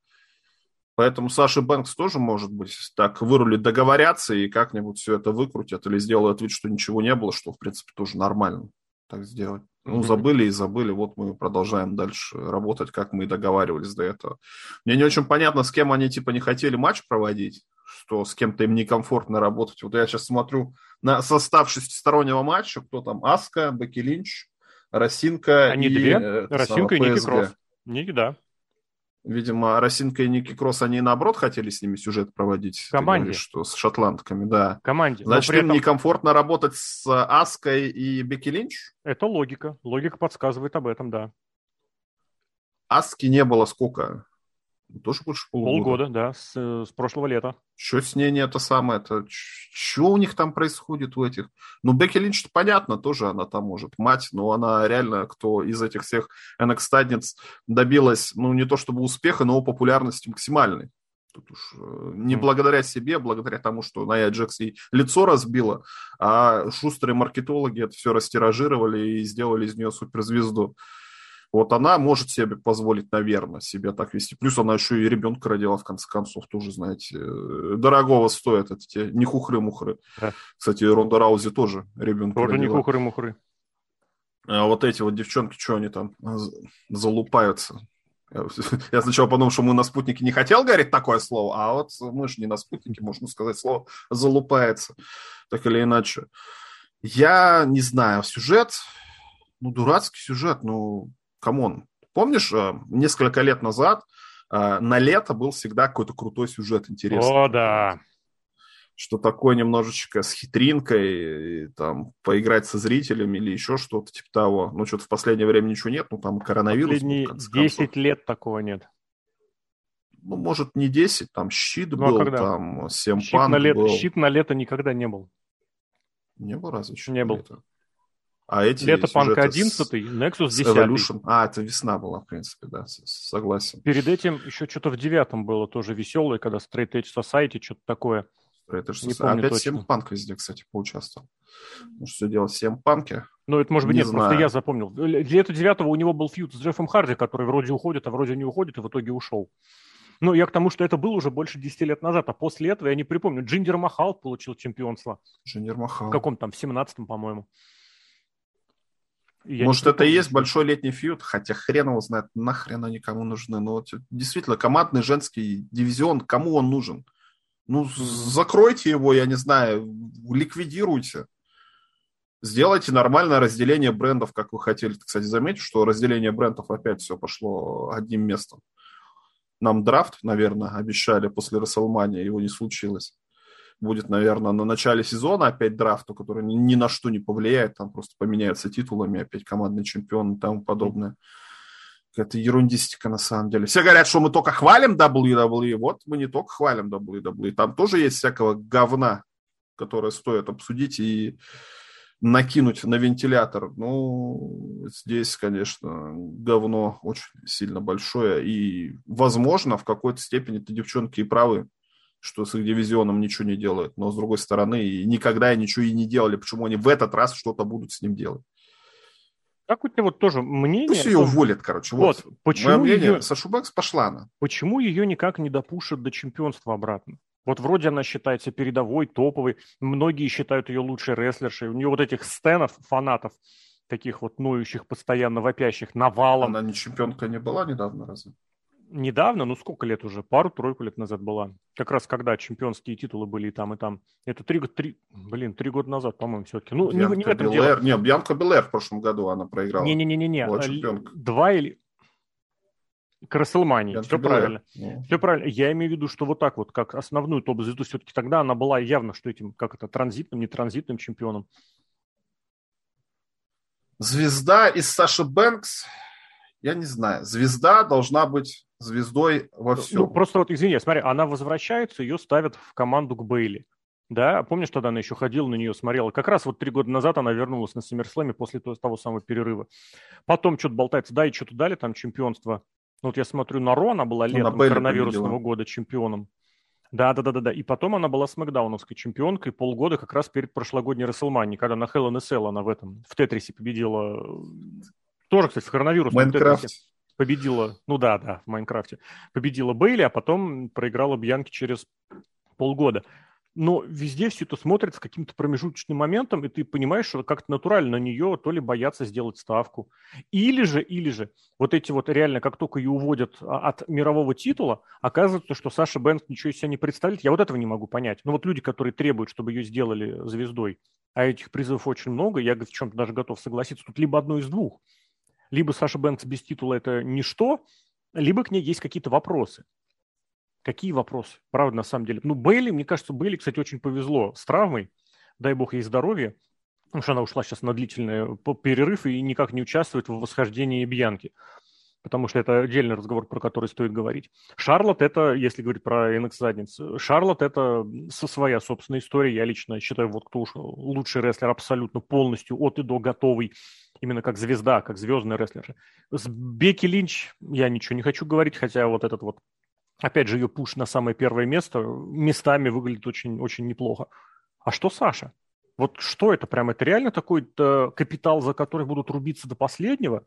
Поэтому Саша Бэнкс тоже, может быть, так вырулит договорятся и как-нибудь все это выкрутят или сделают вид, что ничего не было, что, в принципе, тоже нормально так сделать. Ну, забыли и забыли, вот мы продолжаем дальше работать, как мы и договаривались до этого. Мне не очень понятно, с кем они, типа, не хотели матч проводить, что с кем-то им некомфортно работать. Вот я сейчас смотрю на состав шестистороннего матча, кто там, Аска, Бекки Линч, Росинка Они и... две? Э, Росинка и Ники Кросс. Ники, да. Видимо, Росинка и Ники Кросс, они наоборот хотели с ними сюжет проводить. Команде. Говоришь, что с шотландками, да. Команде. Значит, им этом... некомфортно работать с Аской и Бекки Линч? Это логика. Логика подсказывает об этом, да. Аски не было сколько? Тоже больше полугода. Полгода, да, с, с прошлого лета. Что с ней не это самое? Это что у них там происходит у этих? Ну, Бекки Линч, понятно, тоже она там может мать, но она реально, кто из этих всех nxt добилась, ну, не то чтобы успеха, но популярности максимальной. Тут уж э, не благодаря себе, а благодаря тому, что Ная Джекс ей лицо разбила, а шустрые маркетологи это все растиражировали и сделали из нее суперзвезду. Вот она может себе позволить, наверное, себе так вести. Плюс она еще и ребенка родила, в конце концов, тоже, знаете, э, дорогого стоят эти те не хухры-мухры. Да. Кстати, Ронда Раузи тоже ребенка Тоже родила. не хухры-мухры. А вот эти вот девчонки, что они там залупаются? (laughs) Я сначала подумал, что мы на спутнике не хотел говорить такое слово, а вот мы же не на спутнике, можно сказать слово залупается, так или иначе. Я не знаю, сюжет, ну, дурацкий сюжет, ну, камон, помнишь, э, несколько лет назад э, на лето был всегда какой-то крутой сюжет интересный. О, да. Что такое немножечко с хитринкой, и, там, поиграть со зрителями или еще что-то типа того. Ну, что-то в последнее время ничего нет, ну, там коронавирус. Последние был, 10 лет такого нет. Ну, может, не 10, там щит ну, а был, когда? там Семпан щит на лето, был. Щит на лето никогда не был. Не был разве? Не был. Лето? А эти Лето Панка 11, Nexus 10. Evolution. А, это весна была, в принципе, да, согласен. Перед этим еще что-то в девятом было тоже веселое, когда Straight Edge Society, что-то такое. Straight Edge Society. Опять точно. Панк везде, кстати, поучаствовал. Ну, что делать, Всем Панки? Ну, это, может быть, не нет, знаю. просто я запомнил. Лето девятого у него был фьюд с Джеффом Харди, который вроде уходит, а вроде не уходит, и в итоге ушел. Ну, я к тому, что это было уже больше 10 лет назад, а после этого я не припомню. Джиндер Махал получил чемпионство. Джиндер Махал. В каком там, в 17-м, по-моему. Я Может, это и есть большой летний feud, хотя хрен его знает, нахрен они кому нужны. Ну, вот, действительно, командный женский дивизион, кому он нужен? Ну, закройте его, я не знаю, ликвидируйте. Сделайте нормальное разделение брендов, как вы хотели. Кстати, заметьте, что разделение брендов опять все пошло одним местом. Нам драфт, наверное, обещали после Расселмания, его не случилось будет, наверное, на начале сезона опять драфту, который ни, ни на что не повлияет, там просто поменяются титулами, опять командный чемпион и тому подобное. Это ерундистика на самом деле. Все говорят, что мы только хвалим WWE. Вот мы не только хвалим WWE. Там тоже есть всякого говна, которое стоит обсудить и накинуть на вентилятор. Ну, здесь, конечно, говно очень сильно большое. И, возможно, в какой-то степени эти девчонки и правы что с их дивизионом ничего не делают, но с другой стороны никогда ничего и не делали, почему они в этот раз что-то будут с ним делать. Как у тебя вот тоже мнение... Пусть ее уволят, короче. Вот, вот почему Мое мнение, ее... Сашу Бэкс пошла она. Почему ее никак не допушат до чемпионства обратно? Вот вроде она считается передовой, топовой. Многие считают ее лучшей рестлершей. У нее вот этих стенов, фанатов, таких вот ноющих, постоянно вопящих, навалом. Она не чемпионка не была недавно, разве? Недавно, ну сколько лет уже, пару-тройку лет назад была. Как раз когда чемпионские титулы были и там, и там. Это три, три блин, три года назад, по-моему, все-таки. Ну, Бьянка не, не в этом Белэр. дело. Не, Бьянка Белэр в прошлом году она проиграла. Не-не-не-не. Два или... К Расселмании. Все Белэр. правильно. Yeah. Все правильно. Я имею в виду, что вот так вот, как основную топ-звезду, все-таки тогда она была явно, что этим, как это, транзитным, не транзитным чемпионом. Звезда из Саши Бэнкс, я не знаю. Звезда должна быть звездой во ну, всем. Ну, просто вот, извини, смотри, она возвращается, ее ставят в команду к Бейли. Да, помнишь, тогда она еще ходила на нее, смотрела. Как раз вот три года назад она вернулась на Саммерслэме после того, того самого перерыва. Потом что-то болтается, да, и что-то дали там чемпионство. Ну, вот я смотрю на Ро, она была ну, летом коронавирусного победила. года чемпионом. Да, да, да, да, да. И потом она была смакдауновской чемпионкой полгода как раз перед прошлогодней Расселмани, когда на Hell in a Cell она в этом, в Тетрисе победила. Тоже, кстати, в коронавирусном Майнкрафт победила, ну да, да, в Майнкрафте, победила Бейли, а потом проиграла Бьянки через полгода. Но везде все это смотрится каким-то промежуточным моментом, и ты понимаешь, что как-то натурально на нее то ли боятся сделать ставку. Или же, или же, вот эти вот реально, как только ее уводят а, от мирового титула, оказывается, что Саша Бэнкс ничего из себя не представляет. Я вот этого не могу понять. Но вот люди, которые требуют, чтобы ее сделали звездой, а этих призывов очень много, я в чем-то даже готов согласиться, тут либо одно из двух – либо Саша Бэнкс без титула – это ничто, либо к ней есть какие-то вопросы. Какие вопросы? Правда, на самом деле. Ну, Бейли, мне кажется, Бейли, кстати, очень повезло с травмой. Дай бог ей здоровья. Потому что она ушла сейчас на длительный перерыв и никак не участвует в восхождении Бьянки потому что это отдельный разговор, про который стоит говорить. Шарлот это, если говорить про NX задниц, Шарлот это со своя собственная история. Я лично считаю, вот кто уж лучший рестлер абсолютно полностью от и до готовый, именно как звезда, как звездный рестлер. С Бекки Линч я ничего не хочу говорить, хотя вот этот вот, опять же, ее пуш на самое первое место местами выглядит очень, очень неплохо. А что Саша? Вот что это прям? Это реально такой капитал, за который будут рубиться до последнего?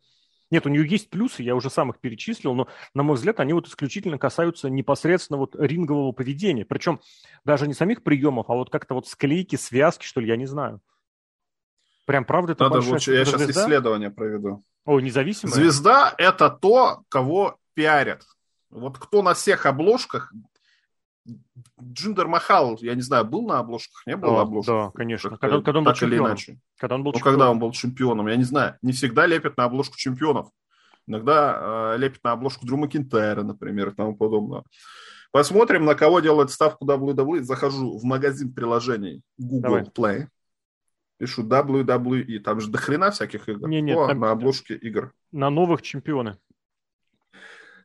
Нет, у нее есть плюсы, я уже сам их перечислил, но, на мой взгляд, они вот исключительно касаются непосредственно вот рингового поведения. Причем даже не самих приемов, а вот как-то вот склейки, связки, что ли, я не знаю. Прям правда это Надо лучше, я сейчас звезда? исследование проведу. О, независимая? Звезда – это то, кого пиарят. Вот кто на всех обложках Джиндер Махал, я не знаю, был на обложках, не был да, на обложках? Да, конечно. Как, когда, когда он был так чемпионом. или иначе. Когда он был ну, когда он был чемпионом, я не знаю. Не всегда лепят на обложку чемпионов. Иногда э, лепят на обложку Дру Макинтайра, например, и тому подобное. Посмотрим, на кого делает ставку WWE. Захожу в магазин приложений Google Давай. Play. Пишу WWE. Там же дохрена всяких игр. Не, нет, О, там... на обложке игр. На новых чемпионы.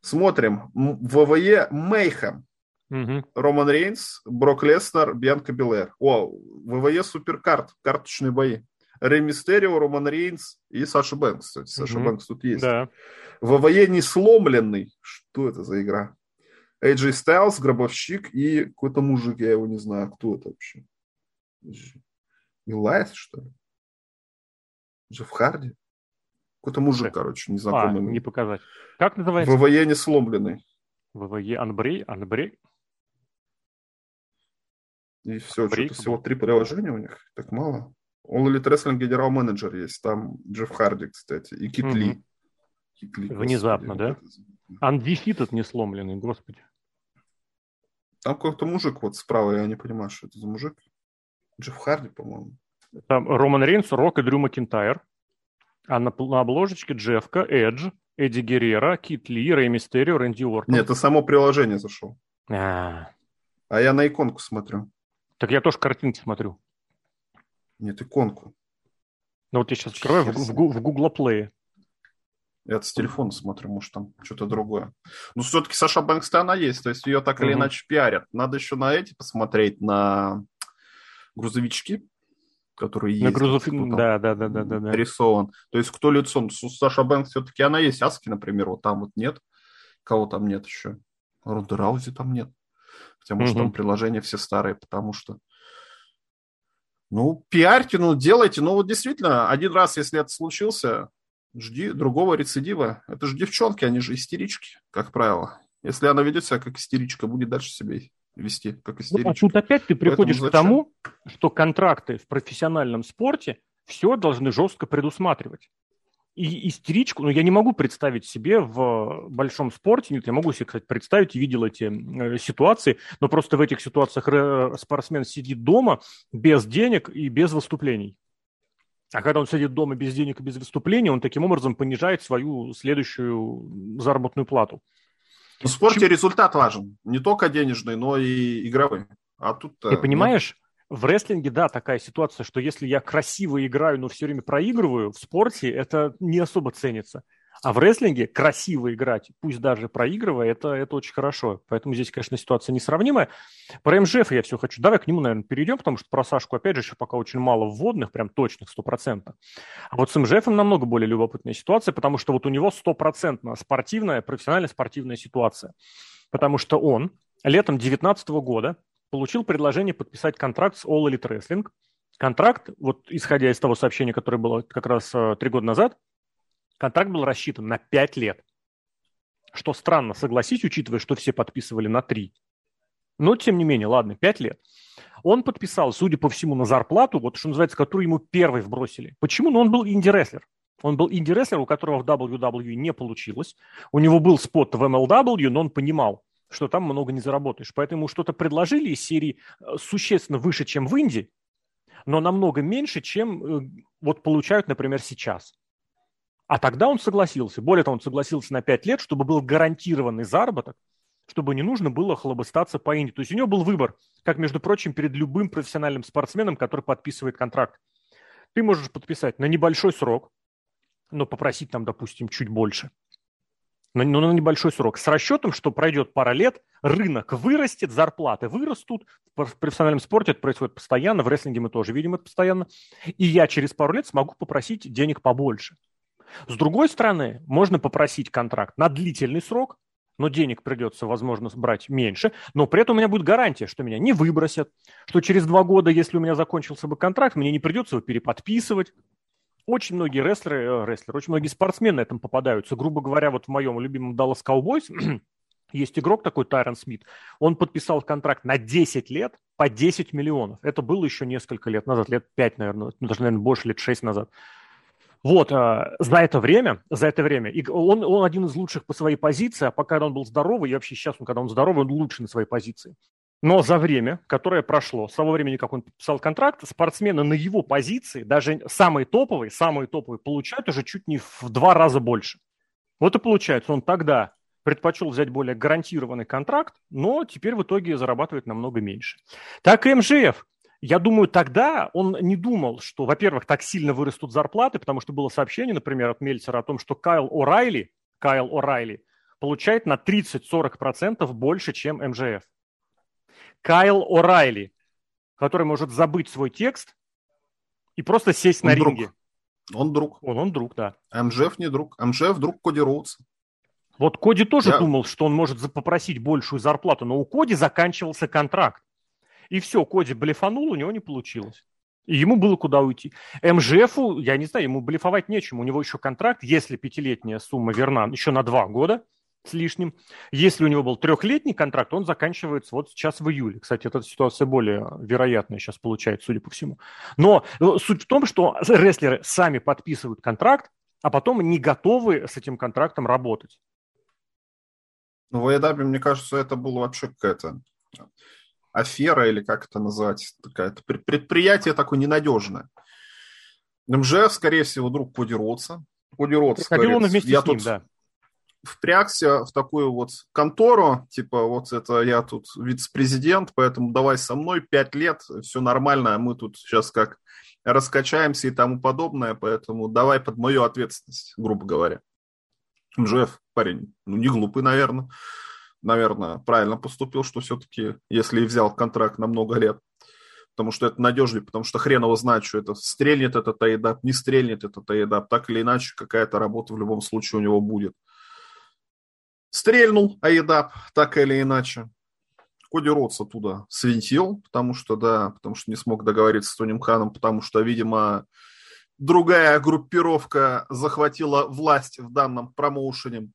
Смотрим. ВВЕ Мейхем. Угу. Роман Рейнс, Брок Леснер, Бьянка Белэр. О, ВВЕ Суперкарт, карточные бои. Рэй Мистерио, Роман Рейнс и Саша Бэнкс. Кстати, Саша угу. Бэнкс тут есть. Да. ВВЕ не сломленный. Что это за игра? AJ Styles, Гробовщик и какой-то мужик, я его не знаю, кто это вообще. Илайс, что ли? Джефф Харди? Какой-то мужик, короче, незнакомый. А, не показать. Как называется? ВВЕ не сломленный. ВВЕ Анбрей? Анбрей? И все, что-то всего три приложения у них, так мало. All Elite Wrestling генерал менеджер есть, там Джефф Харди, кстати, и Кит угу. Ли. Кит Ли Внезапно, господи, да? Undefeated не сломленный, господи. Там какой-то мужик вот справа, я не понимаю, что это за мужик. Джефф Харди, по-моему. Там Роман Рейнс, Рок и Дрю Макинтайр. А на, на обложечке Джеффка, Эдж, Эдди Геррера, Кит Ли, Рэй Мистерио, Рэнди Уортон. Нет, это само приложение зашел. А, а я на иконку смотрю. Так я тоже картинки смотрю. Нет, иконку. Ну вот я сейчас открываю в, в, в Google Play. Я с телефона смотрю, может, там что-то другое. Ну, все-таки Саша Бэнкс она есть, то есть ее так или иначе пиарят. Надо еще на эти посмотреть, на грузовички, которые на есть. Грузов... Да, да, да, да, да, да. Нарисован. То есть кто лицом? Саша Бэнкс все-таки она есть. Аски, например, вот там вот нет. Кого там нет еще? Ронда Раузи там нет. Хотя, может, угу. там приложения все старые, потому что... Ну, пиарьте, ну, делайте. Ну, вот действительно, один раз, если это случился, жди другого рецидива. Это же девчонки, они же истерички, как правило. Если она ведет себя как истеричка, будет дальше себя вести как истеричка. Ну, а тут опять ты приходишь к тому, что контракты в профессиональном спорте все должны жестко предусматривать. И истеричку, ну, я не могу представить себе в большом спорте, нет, я могу себе, кстати, представить, видел эти э, ситуации, но просто в этих ситуациях э, спортсмен сидит дома без денег и без выступлений. А когда он сидит дома без денег и без выступлений, он таким образом понижает свою следующую заработную плату. В спорте Чем... результат важен. Не только денежный, но и игровой. А тут Ты понимаешь, в рестлинге, да, такая ситуация, что если я красиво играю, но все время проигрываю, в спорте это не особо ценится. А в рестлинге красиво играть, пусть даже проигрывая, это, это очень хорошо. Поэтому здесь, конечно, ситуация несравнимая. Про МЖФ я все хочу. Давай к нему, наверное, перейдем, потому что про Сашку, опять же, еще пока очень мало вводных, прям точных, стопроцентно. А вот с МЖФ намного более любопытная ситуация, потому что вот у него стопроцентно спортивная, профессиональная спортивная ситуация. Потому что он летом 2019 года получил предложение подписать контракт с All Elite Wrestling. Контракт, вот исходя из того сообщения, которое было как раз э, три года назад, контракт был рассчитан на пять лет. Что странно, согласись, учитывая, что все подписывали на три. Но, тем не менее, ладно, пять лет. Он подписал, судя по всему, на зарплату, вот что называется, которую ему первый вбросили. Почему? Ну, он был инди-рестлер. Он был инди-рестлер, у которого в WWE не получилось. У него был спот в MLW, но он понимал, что там много не заработаешь. Поэтому что-то предложили из серии э, существенно выше, чем в Индии, но намного меньше, чем э, вот получают, например, сейчас. А тогда он согласился. Более того, он согласился на 5 лет, чтобы был гарантированный заработок, чтобы не нужно было хлобыстаться по Индии. То есть у него был выбор, как, между прочим, перед любым профессиональным спортсменом, который подписывает контракт. Ты можешь подписать на небольшой срок, но попросить там, допустим, чуть больше – но, но на небольшой срок, с расчетом, что пройдет пара лет, рынок вырастет, зарплаты вырастут. В профессиональном спорте это происходит постоянно, в рестлинге мы тоже видим это постоянно. И я через пару лет смогу попросить денег побольше. С другой стороны, можно попросить контракт на длительный срок, но денег придется, возможно, брать меньше, но при этом у меня будет гарантия, что меня не выбросят, что через два года, если у меня закончился бы контракт, мне не придется его переподписывать, очень многие рестлеры, э, рестлеры, очень многие спортсмены на этом попадаются. Грубо говоря, вот в моем любимом Dallas Cowboys (clears throat) есть игрок такой, Тайрон Смит. Он подписал контракт на 10 лет по 10 миллионов. Это было еще несколько лет назад, лет 5, наверное, ну, даже, наверное, больше, лет 6 назад. Вот, э, за это время, за это время, и он, он один из лучших по своей позиции, а пока он был здоровый, и вообще сейчас, когда он здоровый, он лучше на своей позиции. Но за время, которое прошло, с того времени, как он подписал контракт, спортсмены на его позиции, даже самые топовые, самые топовые, получают уже чуть не в два раза больше. Вот и получается, он тогда предпочел взять более гарантированный контракт, но теперь в итоге зарабатывает намного меньше. Так и МЖФ. Я думаю, тогда он не думал, что, во-первых, так сильно вырастут зарплаты, потому что было сообщение, например, от Мельцера о том, что Кайл О'Райли, Кайл О'Райли получает на 30-40% больше, чем МЖФ. Кайл О'Райли, который может забыть свой текст и просто сесть он на друг. ринге. Он друг. Он, он друг, да. МЖФ не друг. МЖФ друг Коди Роудса. Вот Коди тоже Я... думал, что он может попросить большую зарплату, но у Коди заканчивался контракт. И все, Коди блефанул, у него не получилось. И ему было куда уйти. МЖФу, я не знаю, ему блефовать нечем. У него еще контракт, если пятилетняя сумма верна, еще на два года с лишним. Если у него был трехлетний контракт, он заканчивается вот сейчас в июле. Кстати, эта ситуация более вероятная сейчас получается, судя по всему. Но э, суть в том, что рестлеры сами подписывают контракт, а потом не готовы с этим контрактом работать. Ну, в AEW, мне кажется, это было вообще какая-то афера, или как это назвать, такая предприятие такое ненадежное. МЖФ, скорее всего, друг Коди Ротса. Коди Ротс, Приходил он вместе я с ним, тут, да впрягся в такую вот контору, типа вот это я тут вице-президент, поэтому давай со мной пять лет, все нормально, а мы тут сейчас как раскачаемся и тому подобное, поэтому давай под мою ответственность, грубо говоря. МЖФ парень, ну не глупый, наверное, наверное, правильно поступил, что все-таки, если и взял контракт на много лет, потому что это надежнее, потому что хрен его знает, что это стрельнет этот аэдап, не стрельнет этот аэдап, так или иначе какая-то работа в любом случае у него будет. Стрельнул Аидап, так или иначе. Коди Ротс оттуда свинтил, потому что, да, потому что не смог договориться с Тоним Ханом, потому что, видимо, другая группировка захватила власть в данном промоушене.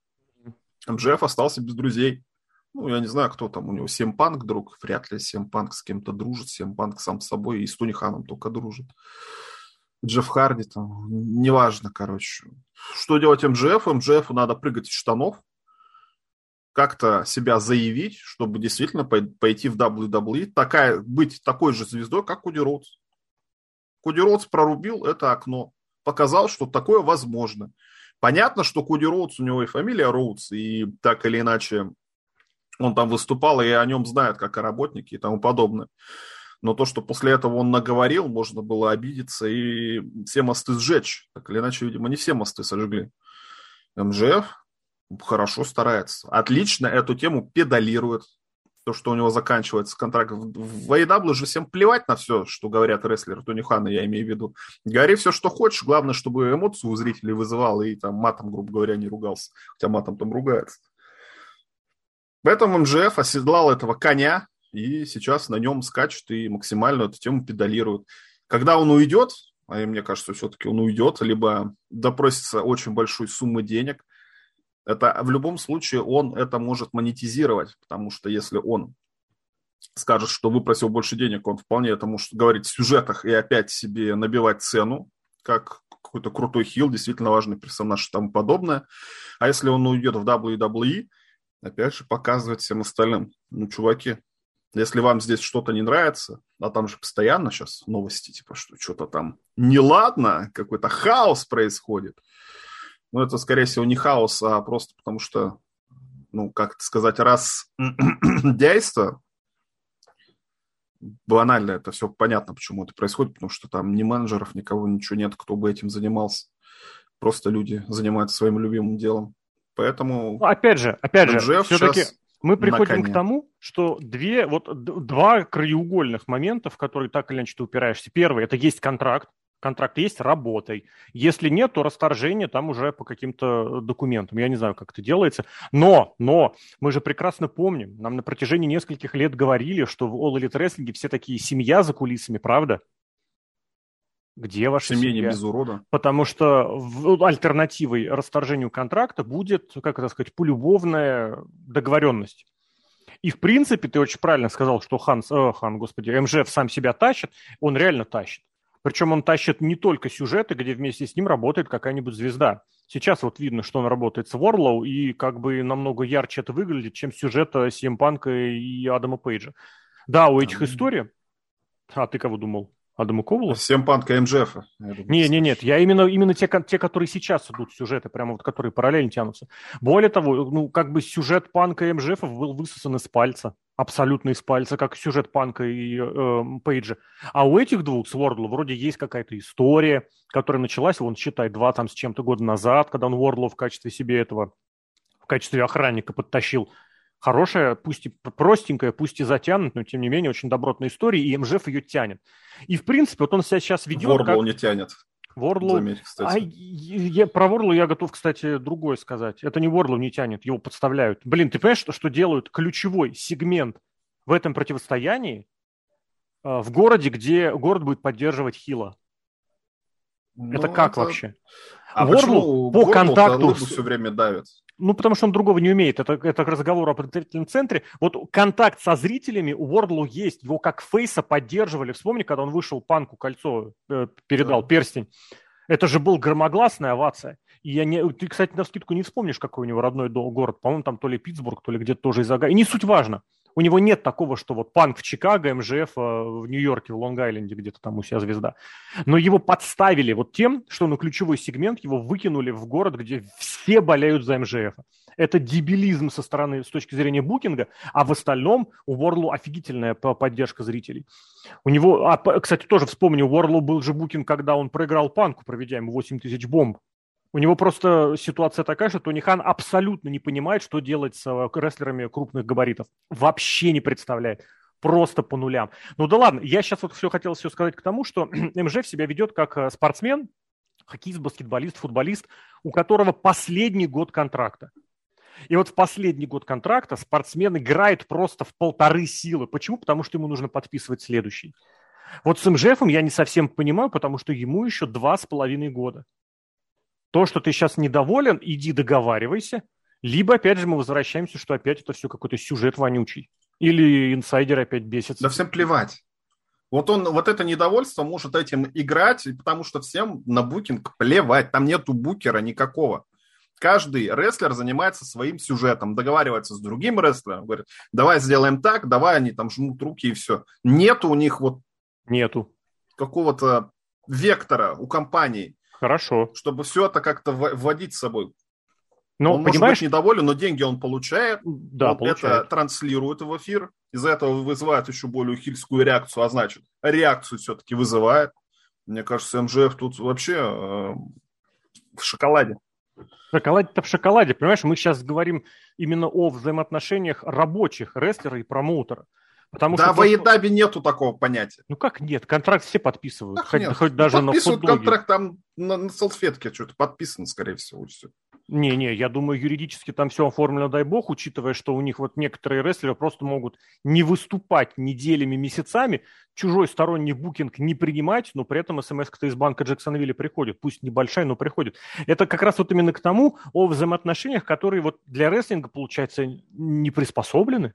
МЖФ остался без друзей. Ну, я не знаю, кто там у него. Семпанк друг? Вряд ли Семпанк с кем-то дружит. Семпанк сам с собой и с Тони Ханом только дружит. Джефф Харди, там, неважно, короче. Что делать МЖФ? МЖФ надо прыгать из штанов, как-то себя заявить, чтобы действительно пойти в WWE, такая, быть такой же звездой, как Куди Роудс. Куди Роудс прорубил это окно, показал, что такое возможно. Понятно, что Куди Роудс, у него и фамилия Роудс, и так или иначе он там выступал, и о нем знают как о работнике и тому подобное. Но то, что после этого он наговорил, можно было обидеться и все мосты сжечь. Так или иначе, видимо, не все мосты сожгли. МЖФ хорошо старается. Отлично эту тему педалирует. То, что у него заканчивается контракт. В AEW же всем плевать на все, что говорят рестлеры Тони Хана, я имею в виду. Говори все, что хочешь. Главное, чтобы эмоцию у зрителей вызывал и там матом, грубо говоря, не ругался. Хотя матом там ругается. Поэтому МЖФ оседлал этого коня, и сейчас на нем скачет и максимально эту тему педалирует. Когда он уйдет, а мне кажется, все-таки он уйдет, либо допросится очень большой суммы денег, это в любом случае он это может монетизировать, потому что если он скажет, что выпросил больше денег, он вполне это может говорить в сюжетах и опять себе набивать цену, как какой-то крутой хил, действительно важный персонаж и тому подобное. А если он уйдет в WWE, опять же показывать всем остальным, ну, чуваки, если вам здесь что-то не нравится, а там же постоянно сейчас новости, типа, что что-то там неладно, какой-то хаос происходит. Ну, это, скорее всего, не хаос, а просто потому что, ну, как это сказать, раз (clears throat) действо, банально это все понятно, почему это происходит, потому что там ни менеджеров, никого, ничего нет, кто бы этим занимался. Просто люди занимаются своим любимым делом. Поэтому... Опять же, опять же, все-таки мы приходим к тому, что две, вот два краеугольных момента, в которые так или иначе ты упираешься. Первый – это есть контракт, контракт есть, работай. Если нет, то расторжение там уже по каким-то документам. Я не знаю, как это делается. Но, но, мы же прекрасно помним, нам на протяжении нескольких лет говорили, что в All Elite Wrestling все такие семья за кулисами, правда? Где ваша семья? семья? без урода. Потому что альтернативой расторжению контракта будет, как это сказать, полюбовная договоренность. И, в принципе, ты очень правильно сказал, что Хан, э, Хан, господи, МЖФ сам себя тащит, он реально тащит. Причем он тащит не только сюжеты, где вместе с ним работает какая-нибудь звезда. Сейчас вот видно, что он работает с Ворлоу, и как бы намного ярче это выглядит, чем сюжета Симпанка и Адама Пейджа. Да, у этих историй... А ты кого думал? Адаму Ковалу? Всем панка МЖФ. Не, не, нет, я именно, именно те, те, которые сейчас идут, сюжеты, прямо вот которые параллельно тянутся. Более того, ну, как бы сюжет панка и МЖФ был высосан из пальца, абсолютно из пальца, как сюжет панка и э, Пейджа. А у этих двух, с Уордлу, вроде есть какая-то история, которая началась, вон, считай, два там с чем-то года назад, когда он Уордлу в качестве себе этого, в качестве охранника подтащил хорошая, пусть и простенькая, пусть и затянутая, но тем не менее очень добротная история, и МЖФ ее тянет. И в принципе, вот он себя сейчас ведет. Вордлоу как... не тянет. Заметь, кстати. А, я, про Вордлоу я готов, кстати, другое сказать. Это не Вордлоу не тянет, его подставляют. Блин, ты понимаешь, что, что делают ключевой сегмент в этом противостоянии э, в городе, где город будет поддерживать Хила? Ну, это как это... вообще? А Ворлу по контакту все время давит. Ну, потому что он другого не умеет. Это, это разговор о представительном центре. Вот контакт со зрителями у Вордлу есть. Его как фейса поддерживали. Вспомни, когда он вышел, Панку кольцо э, передал, да. перстень. Это же был громогласная овация. И я не... Ты, кстати, на скидку не вспомнишь, какой у него родной город. По-моему, там то ли Питтсбург, то ли где-то тоже из Ага. И не суть важно. У него нет такого, что вот Панк в Чикаго, МЖФ э, в Нью-Йорке, в Лонг-Айленде, где-то там у себя звезда. Но его подставили вот тем, что на ключевой сегмент его выкинули в город, где все болеют за МЖФ. Это дебилизм со стороны, с точки зрения букинга, а в остальном у Ворлу офигительная поддержка зрителей. У него, а, кстати, тоже вспомню, у Ворлу был же букинг, когда он проиграл Панку, проведя ему 8 тысяч бомб. У него просто ситуация такая, что Тони Хан абсолютно не понимает, что делать с э, рестлерами крупных габаритов. Вообще не представляет. Просто по нулям. Ну да ладно, я сейчас вот все хотел все сказать к тому, что (clears throat) МЖ себя ведет как э, спортсмен, хоккеист, баскетболист, футболист, у которого последний год контракта. И вот в последний год контракта спортсмен играет просто в полторы силы. Почему? Потому что ему нужно подписывать следующий. Вот с МЖФом я не совсем понимаю, потому что ему еще два с половиной года. То, что ты сейчас недоволен, иди договаривайся. Либо, опять же, мы возвращаемся, что опять это все какой-то сюжет вонючий. Или инсайдер опять бесится. Да всем плевать. Вот он, вот это недовольство может этим играть, потому что всем на букинг плевать. Там нету букера никакого. Каждый рестлер занимается своим сюжетом, договаривается с другим рестлером, говорит, давай сделаем так, давай они там жмут руки и все. Нету у них вот Нету. какого-то вектора у компании, Хорошо. чтобы все это как-то вводить с собой. Но, он понимаешь... может быть недоволен, но деньги он получает, да, он получает. это транслирует в эфир, из-за этого вызывает еще более хильскую реакцию, а значит, реакцию все-таки вызывает. Мне кажется, МЖФ тут вообще э, в шоколаде. Шоколаде-то в шоколаде, понимаешь? Мы сейчас говорим именно о взаимоотношениях рабочих рестлера и промоутера. Потому да, что в Аидабе нету такого понятия. Ну как нет? Контракт все подписывают. Ах, хоть, нет. хоть даже подписывают на футболе. контракт там на, на салфетке что-то подписано, скорее всего. Все. Не-не, я думаю, юридически там все оформлено, дай бог, учитывая, что у них вот некоторые рестлеры просто могут не выступать неделями, месяцами, чужой сторонний букинг не принимать, но при этом смс-то из банка Джексонвилля приходит, пусть небольшая, но приходит. Это как раз вот именно к тому, о взаимоотношениях, которые вот для рестлинга, получается, не приспособлены.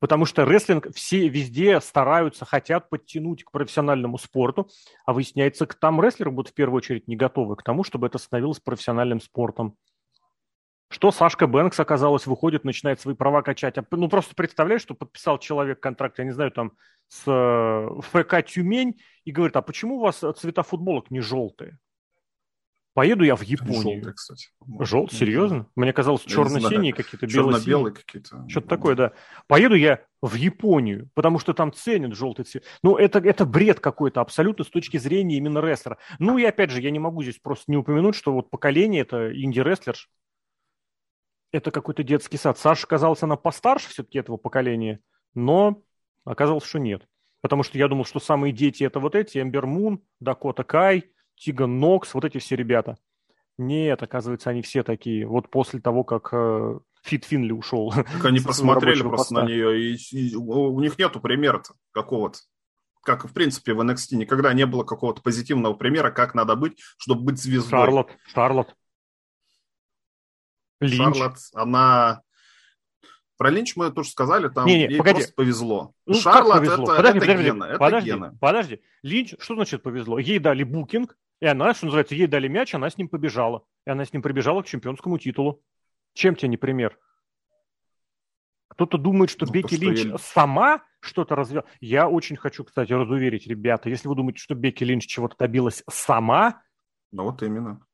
Потому что рестлинг все везде стараются, хотят подтянуть к профессиональному спорту, а выясняется, там рестлеры будут в первую очередь не готовы к тому, чтобы это становилось профессиональным спортом. Что Сашка Бэнкс, оказалось, выходит, начинает свои права качать. Ну, просто представляешь, что подписал человек контракт, я не знаю, там, с э, ФК «Тюмень» и говорит, а почему у вас цвета футболок не желтые? Поеду я в Японию. Желтые, кстати. Жел? Серьезно? Мне казалось, черно-синие какие-то, бело-синие. Черно-белые какие-то. Что-то такое, да. Поеду я в Японию, потому что там ценят желтый цвет. Ну, это, это бред какой-то абсолютно с точки зрения именно рестлера. Ну, и опять же, я не могу здесь просто не упомянуть, что вот поколение это инди-рестлерш. Это какой-то детский сад. Саша, казалось, она постарше все-таки этого поколения, но оказалось, что нет. Потому что я думал, что самые дети это вот эти, Эмбер Мун, Дакота Кай, Тиган Нокс, вот эти все ребята. Нет, оказывается, они все такие. Вот после того, как э, Фит Финли ушел. (laughs) Так они посмотрели просто поста. на нее, и, и у них нету примера-то какого-то. Как, в принципе, в NXT никогда не было какого-то позитивного примера, как надо быть, чтобы быть звездой. Шарлот, Шарлот. Линч. Шарлот, она... Про Линч мы тоже сказали, там не, не, ей погоди. просто повезло. Ну, Шарлот повезло? это, подожди, это подожди, гена, это подожди, гена. Подожди, Линч, что значит повезло? Ей дали букинг, и она, что называется, ей дали мяч, она с ним побежала. И она с ним прибежала к чемпионскому титулу. Чем тебе не пример? Кто-то думает, что ну, Бекки Линч сама что-то развела. Я очень хочу, кстати, разуверить, ребята, если вы думаете, что Бекки Линч чего-то добилась сама... Ну вот именно.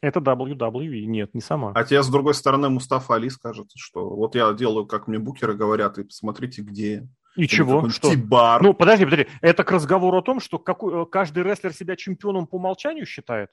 Это WWE, нет, не сама. А тебе, с другой стороны, Мустафа Али скажет, что вот я делаю, как мне букеры говорят, и посмотрите, где. И чего? Что? Тибар. Ну, подожди, подожди. Это к разговору о том, что какой, каждый рестлер себя чемпионом по умолчанию считает?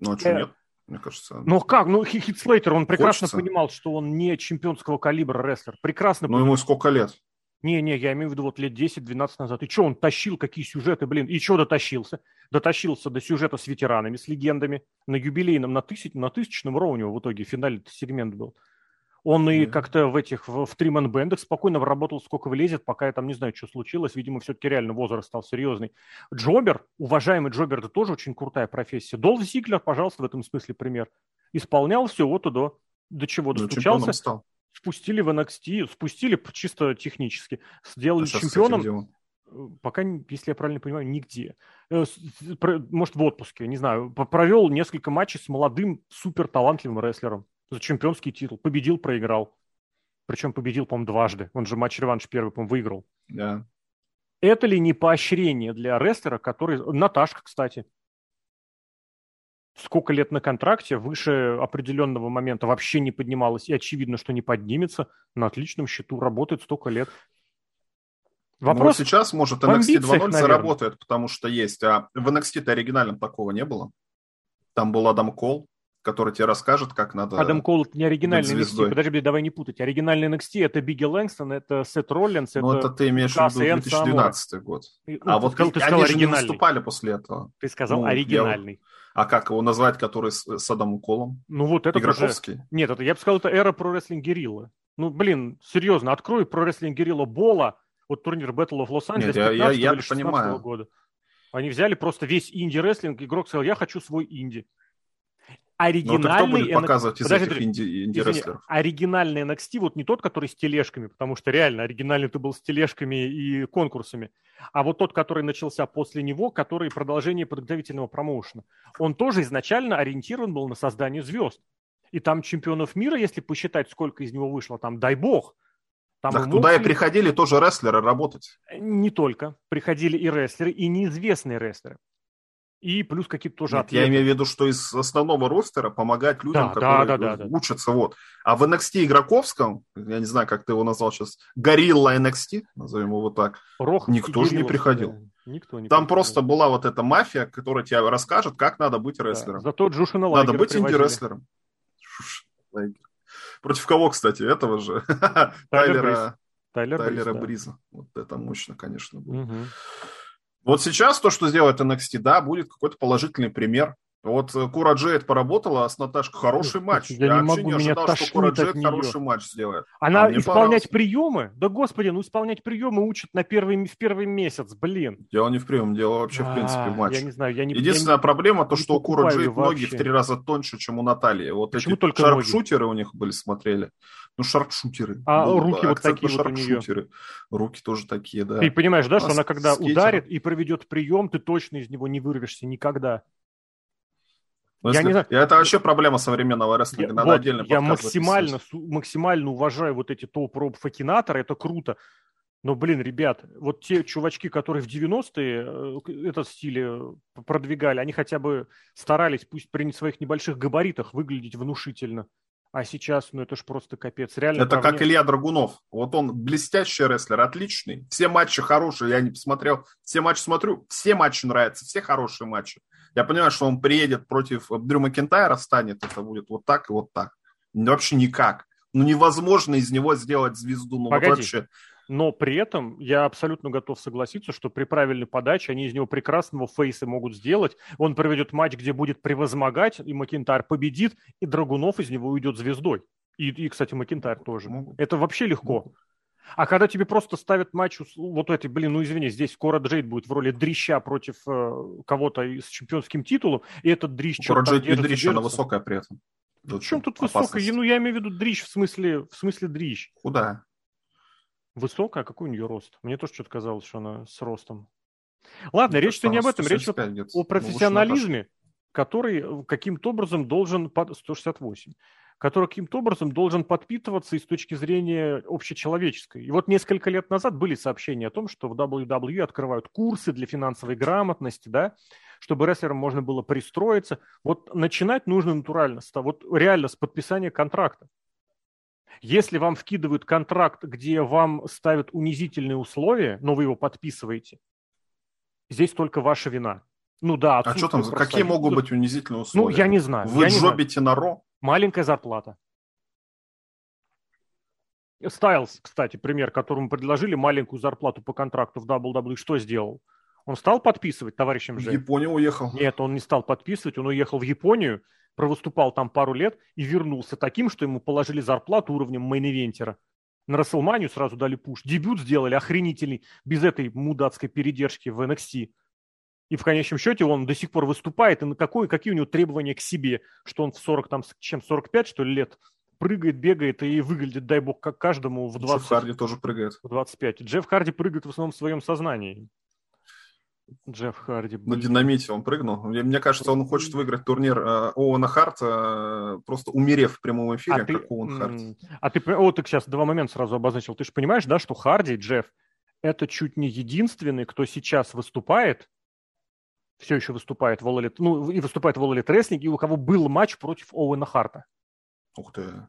Ну, а что э... нет? Мне кажется. Ну как? Ну, Хит Слейтер, он прекрасно хочется. понимал, что он не чемпионского калибра рестлер. Прекрасно Ну, ему сколько лет? Не-не, я имею в виду вот лет 10-12 назад. И что, он тащил, какие сюжеты, блин, и что дотащился? Дотащился до сюжета с ветеранами, с легендами. На юбилейном, на, тысяч, на тысячном роу у него в итоге финальный сегмент был. Он и как-то в этих, в, в триман бендах спокойно работал, сколько влезет, пока я там не знаю, что случилось. Видимо, все-таки реально возраст стал серьезный. Джобер, уважаемый Джобер, это тоже очень крутая профессия. Долф Зиглер, пожалуйста, в этом смысле пример. Исполнял все вот туда, до чего ну, достучался. Стал. Спустили в NXT, спустили чисто технически. Сделали а чемпионом. Пока, если я правильно понимаю, нигде. Э, может, в отпуске, не знаю. Провел несколько матчей с молодым, супер талантливым рестлером за чемпионский титул. Победил, проиграл. Причем победил, по-моему, дважды. Он же матч-реванш первый, по-моему, выиграл. Да. Это ли не поощрение для рестлера, который... Наташка, кстати. Сколько лет на контракте, выше определенного момента вообще не поднималась, и очевидно, что не поднимется. На отличном счету работает столько лет. Ну, Вопрос ну, сейчас, может, NXT 2.0 заработает, потому что есть. А в NXT-то оригинальном такого не было. Там был Адам Кол, который тебе расскажет, как надо Адам Кол не оригинальный NXT. Подожди, давай не путать. Оригинальный NXT это Бигги Лэнгстон, это Сет Роллинс, ну, это... ты имеешь в виду 2012 год. Ну, а вот сказал, ты они сказал, же не выступали после этого. Ты сказал ну, оригинальный. Я... А как его назвать, который с, с Адамом Колом? Ну вот это Игроковский? Уже... Нет, это, я бы сказал, это эра про рестлинг Герилла. Ну, блин, серьезно, открой про рестлинг Герилла Бола, вот турнир Battle of Los Angeles Нет, я, я, я понимаю. года. Они взяли просто весь инди-рестлинг, игрок сказал, я хочу свой инди. Оригинальный... Ну, кто будет показывать из Подожди, этих инди-? Оригинальный NXT, вот не тот, который с тележками, потому что реально оригинальный ты был с тележками и конкурсами, а вот тот, который начался после него, который продолжение подготовительного промоушена. Он тоже изначально ориентирован был на создание звезд. И там чемпионов мира, если посчитать, сколько из него вышло, там, дай бог, там так туда и приходили тоже рестлеры работать. Не только. Приходили и рестлеры, и неизвестные рестлеры и плюс какие-то тоже Нет, Я имею в виду, что из основного ростера помогать людям, да, которые да, да, да, учатся. Да. Вот. А в NXT игроковском, я не знаю, как ты его назвал сейчас, Горилла NXT, назовем его вот так, Рох никто же не приходил. Да. Никто не Там приходил. просто была вот эта мафия, которая тебе расскажет, как надо быть рестлером. Да. Зато Джушина Надо быть инди-рестлером. Против кого, кстати? Этого же. Тайлера, Тайлера Бриза. Вот это мощно, конечно, было. Вот сейчас то, что сделает NXT, да, будет какой-то положительный пример. Вот э, Кура Джейд поработала, а с Наташкой хороший матч. Я, я не могу, не ожидал, меня что Кура Джейд хороший матч сделает. Она а исполнять приемы? Да господи, ну исполнять приемы учат на первый, в первый месяц, блин. Дело не в приеме, дело вообще в принципе в матче. Я не знаю, я не Единственная я проблема то, что у Кура Джейд ноги в три раза тоньше, чем у Натальи. Вот Почему эти только шарпшутеры у них были, смотрели. Ну, шарпшутеры. А ну, руки вот такие вот у нее. Руки тоже такие, да. Ты понимаешь, да, а что она когда ударит и проведет прием, ты точно из него не вырвешься никогда. Ну, я не знаю. Это вообще проблема современного рестлинга. Я, Надо вот, отдельно Я максимально, максимально уважаю вот эти топ-роб факинаторы, это круто. Но, блин, ребят, вот те чувачки, которые в 90-е э, этот стиль э, продвигали, они хотя бы старались, пусть при своих небольших габаритах, выглядеть внушительно. А сейчас, ну это ж просто капец. Реально это как Илья Драгунов. Вот он блестящий рестлер, отличный. Все матчи хорошие, я не посмотрел. Все матчи смотрю, все матчи нравятся, все хорошие матчи. Я понимаю, что он приедет против Дрю Макентайра, станет, это будет вот так и вот так. Вообще никак. Ну невозможно из него сделать звезду. Ну Погоди. вот вообще но при этом я абсолютно готов согласиться, что при правильной подаче они из него прекрасного фейса могут сделать. Он проведет матч, где будет превозмогать, и Макинтайр победит, и Драгунов из него уйдет звездой. И, и кстати, Макинтайр тоже. Это вообще легко. А когда тебе просто ставят матч, вот эти, блин, ну извини, здесь Кора Джейд будет в роли дрища против э, кого-то с чемпионским титулом, и этот дрищ... Кора Джейд не дрищ, она высокая при этом. В чем тут высокая? Ну, я имею в виду дрищ в смысле, в смысле дрищ. Куда? Высокая, а какой у нее рост? Мне тоже что-то казалось, что она с ростом. Ладно, ну, речь-то не об этом, речь о ну, профессионализме, который э, каким-то образом должен... 168 который каким-то образом должен подпитываться и с точки зрения общечеловеческой. И вот несколько лет назад были сообщения о том, что в WWE открывают курсы для финансовой грамотности, да, чтобы рестлерам можно было пристроиться. Вот начинать нужно натурально, вот реально с подписания контракта. Если вам вкидывают контракт, где вам ставят унизительные условия, но вы его подписываете, здесь только ваша вина. Ну да. А что там, какие могут быть унизительные условия? Ну, я не знаю. Вы я жобите на Raw? Маленькая зарплата. Стайлз, кстати, пример, которому предложили маленькую зарплату по контракту в WWE, что сделал? Он стал подписывать товарищем же? В Японию уехал. Нет, он не стал подписывать, он уехал в Японию, провыступал там пару лет и вернулся таким, что ему положили зарплату уровнем мейн-ивентера. На Рестлманию сразу дали push. Дебют сделали охренительный, без этой мудацкой передержки в NXT. И в конечном счете он до сих пор выступает. И на какой, какие у него требования к себе, что он в 40, там, чем 45, что ли, лет прыгает, бегает и выглядит, дай бог, как каждому в 20. Джефф Харди тоже прыгает. В 25. Джефф Харди прыгает в основном в своем сознании. Джефф Харди. На динамите он прыгнул. Мне, мне кажется, он хочет выиграть турнир э, Оуэна Харта, э, просто умерев в прямом эфире, а как ты, Оуэн Харт. А ты, о, ты сейчас два момента сразу обозначил. Ты же понимаешь, да, что Харди, Джефф, это чуть не единственный, кто сейчас выступает, все еще выступает в All ну, и выступает в All Elite Wrestling, и у кого был матч против Оуэна Харта. Ух ты.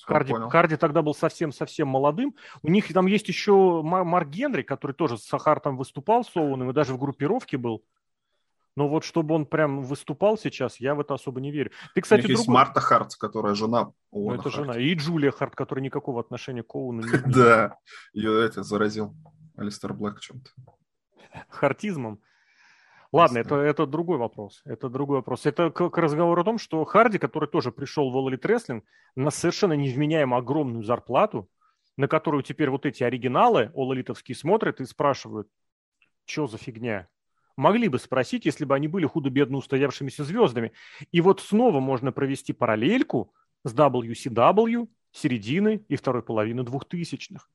Харди, Харди тогда был совсем-совсем молодым. У них там есть еще Марк Генри, который тоже с Хартом выступал с Оуэном и даже в группировке был. Но вот чтобы он прям выступал сейчас, я в это особо не верю. Ты, кстати, У них другой... есть Марта Харт, которая жена Оуэна ну, это Харт. жена. И Джулия Харт, которая никакого отношения к Оуэну не имеет. (laughs) Да, ее это заразил Алистер Блэк чем-то. Хартизмом. Ладно, это, это другой вопрос. Это другой вопрос. Это к, к разговору о том, что Харди, который тоже пришел в All Wrestling, на совершенно невменяемо огромную зарплату, на которую теперь вот эти оригиналы Elite смотрят и спрашивают, что за фигня? Могли бы спросить, если бы они были худо-бедно устоявшимися звездами. И вот снова можно провести параллельку с WCW середины и второй половины двухтысячных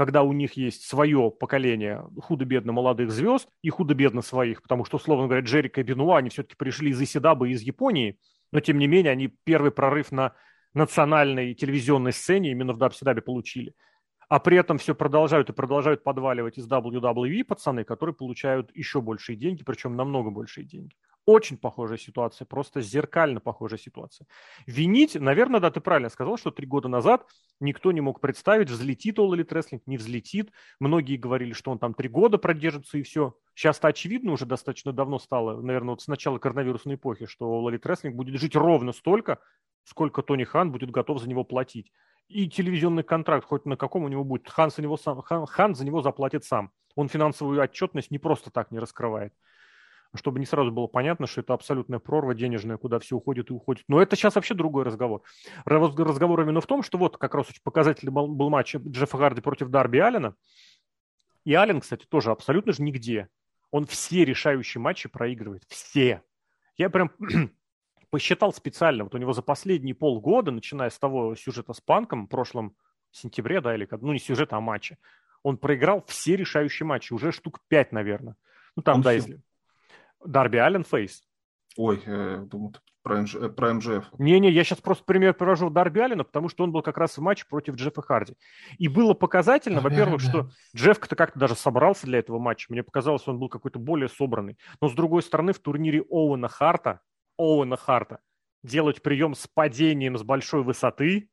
когда у них есть свое поколение худо-бедно молодых звезд и худо-бедно своих, потому что, условно говоря, Джерика и Бенуа, они все-таки пришли из Исидабы из Японии, но, тем не менее, они первый прорыв на национальной телевизионной сцене именно в Дабсидабе получили. А при этом все продолжают и продолжают подваливать из WWE пацаны, которые получают еще большие деньги, причем намного большие деньги. Очень похожая ситуация, просто зеркально похожая ситуация. Винить, наверное, да, ты правильно сказал, что три года назад никто не мог представить, взлетит All Elite Wrestling, не взлетит. Многие говорили, что он там три года продержится и все. Сейчас-то очевидно уже достаточно давно стало, наверное, вот с начала коронавирусной эпохи, что All Elite Wrestling будет жить ровно столько, сколько Тони Хан будет готов за него платить. И телевизионный контракт, хоть на каком у него будет, Хан за него, сам, Хан, Хан за него заплатит сам. Он финансовую отчетность не просто так не раскрывает чтобы не сразу было понятно, что это абсолютная прорва денежная, куда все уходит и уходит. Но это сейчас вообще другой разговор. Разговор именно в том, что вот как раз очень показательный был матч Джеффа Харди против Дарби Аллена. И Аллен, кстати, тоже абсолютно же нигде. Он все решающие матчи проигрывает. Все. Я прям (clears throat) посчитал специально. Вот у него за последние полгода, начиная с того сюжета с Панком в прошлом сентябре, да, или ну не сюжет, а матчи, он проиграл все решающие матчи, уже штук пять, наверное. Ну там, он да, если... Дарби Аллен Фейс. Ой, э, думаю, про, МЖ, э, про МЖФ. Не-не, я сейчас просто пример привожу Дарби Аллена, потому что он был как раз в матче против Джеффа Харди. И было показательно, во-первых, что Джефф-то как-то даже собрался для этого матча. Мне показалось, он был какой-то более собранный. Но, с другой стороны, в турнире Оуэна Харта, Оуэна Харта, делать прием с падением с большой высоты...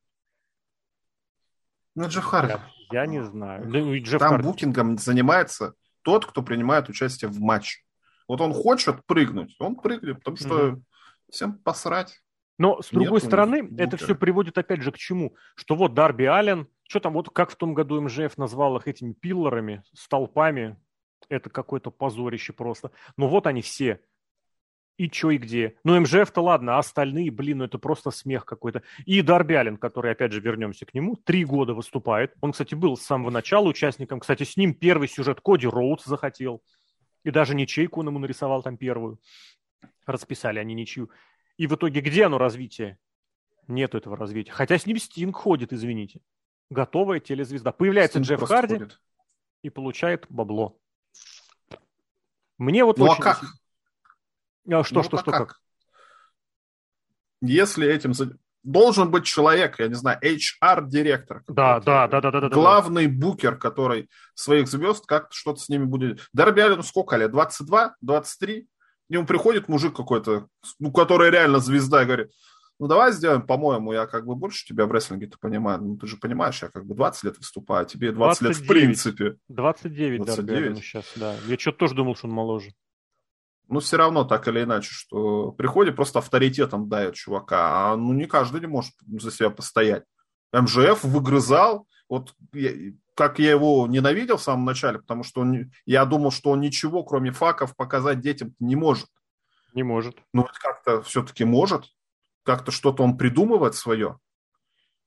Ну, Джефф Харди. Я, я не знаю. Джефф Там Харди. букингом занимается тот, кто принимает участие в матче. Вот он хочет прыгнуть, он прыгнет, потому что mm всем посрать. Но, с другой Нет, стороны, это все приводит опять же к чему? Что вот Дарби Аллен, что там, вот как в том году МЖФ назвал их этими пиллорами, столпами, это какое-то позорище просто. Но вот они все. И чё, и где. Ну, МЖФ-то ладно, а остальные, блин, ну это просто смех какой-то. И Дарби Аллен, который, опять же, вернемся к нему, три года выступает. Он, кстати, был с самого начала участником. Кстати, с ним первый сюжет Коди Роудс захотел. И даже ничейку он ему нарисовал там первую. Расписали они ничью. И в итоге где оно развитие? Нет этого развития. Хотя с ним Стинг ходит, извините. Готовая телезвезда. Появляется Стинг Джефф Харди ходит. и получает бабло. Мне вот ну, а очень... а как? А что, ну, что, а что, как? как? Если этим должен быть человек, я не знаю, HR-директор. Да, да, да, да, да, да. Главный да. букер, который своих звезд как-то что-то с ними будет. Дарби Аллен сколько лет? 22, 23? И ему приходит мужик какой-то, ну, который реально звезда, и говорит, ну, давай сделаем, по-моему, я как бы больше тебя в рестлинге-то понимаю. Ну, ты же понимаешь, я как бы 20 лет выступаю, а тебе 20 29. лет в принципе. 29, 29. Дарби Аллен сейчас, да. Я что-то тоже думал, что он моложе ну, все равно так или иначе, что приходит, просто авторитетом дает чувака, а ну не каждый не может за себя постоять. МЖФ выгрызал, вот я, как я его ненавидел в самом начале, потому что он, я думал, что он ничего, кроме факов, показать детям не может. Не может. Ну, как-то все-таки может. Как-то что-то он придумывает свое.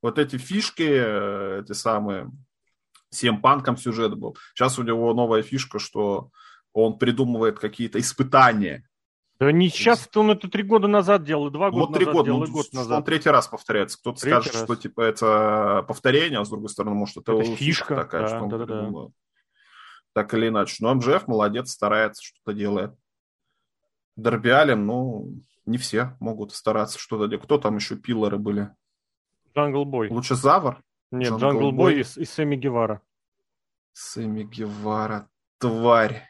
Вот эти фишки, э, эти самые, всем панком сюжет был. Сейчас у него новая фишка, что он придумывает какие-то испытания. Да не сейчас, он это три года назад делал, и два года вот три назад года, делал, ну, и год назад. Он третий раз повторяется. Кто-то третий скажет, раз. что типа это повторение, а с другой стороны, может, это, это фишка такая, да, что он да, придумал. Да. Так или иначе. Но МЖФ молодец, старается, что-то делает. Дарби Аллен, ну, не все могут стараться что-то делать. Кто там еще pillar ы были? Джангл Бой. Лучазавр? Нет, Джангл Бой и, и Сэмми Гевара. Сэмми Гевара, тварь.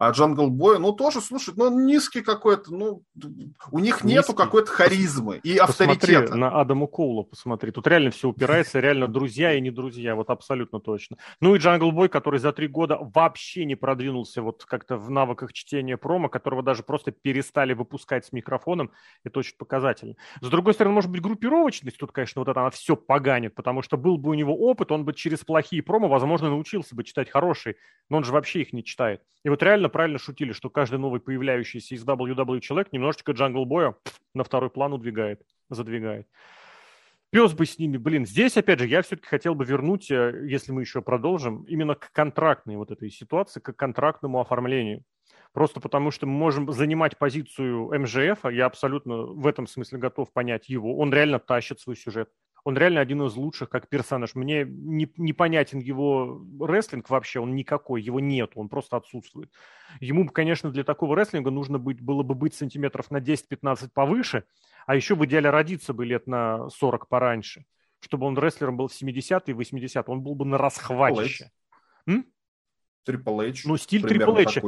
А Джангл Бой, ну тоже, слушай, ну он низкий какой-то, ну у них низкий. нету какой-то харизмы и посмотри авторитета. на Адаму Коула, посмотри. Тут реально все упирается, реально друзья и не друзья, вот абсолютно точно. Ну и Джангл Бой, который за три года вообще не продвинулся вот как-то в навыках чтения промо, которого даже просто перестали выпускать с микрофоном, это очень показательно. С другой стороны, может быть, группировочность тут, конечно, вот это она все поганит, потому что был бы у него опыт, он бы через плохие промо, возможно, научился бы читать хорошие, но он же вообще их не читает. И вот реально правильно шутили, что каждый новый появляющийся из WWE человек немножечко Джангл Боя на второй план удвигает, задвигает. Пес бы с ними, блин. Здесь, опять же, я все-таки хотел бы вернуть, э, если мы еще продолжим, именно к контрактной вот этой ситуации, к контрактному оформлению. Просто потому, что мы можем занимать позицию МЖФ, я абсолютно в этом смысле готов понять его. Он реально тащит свой сюжет. Он реально один из лучших как персонаж. Мне не, непонятен его рестлинг вообще, он никакой, его нет, он просто отсутствует. Ему, конечно, для такого рестлинга нужно быть, было бы быть сантиметров на 10-15 повыше, а еще в идеале родиться бы лет на 40 пораньше, чтобы он рестлером был в 70-е и 80-е, он был бы на расхватище. Трипл Эйч. Ну, стиль Трипл Эйча.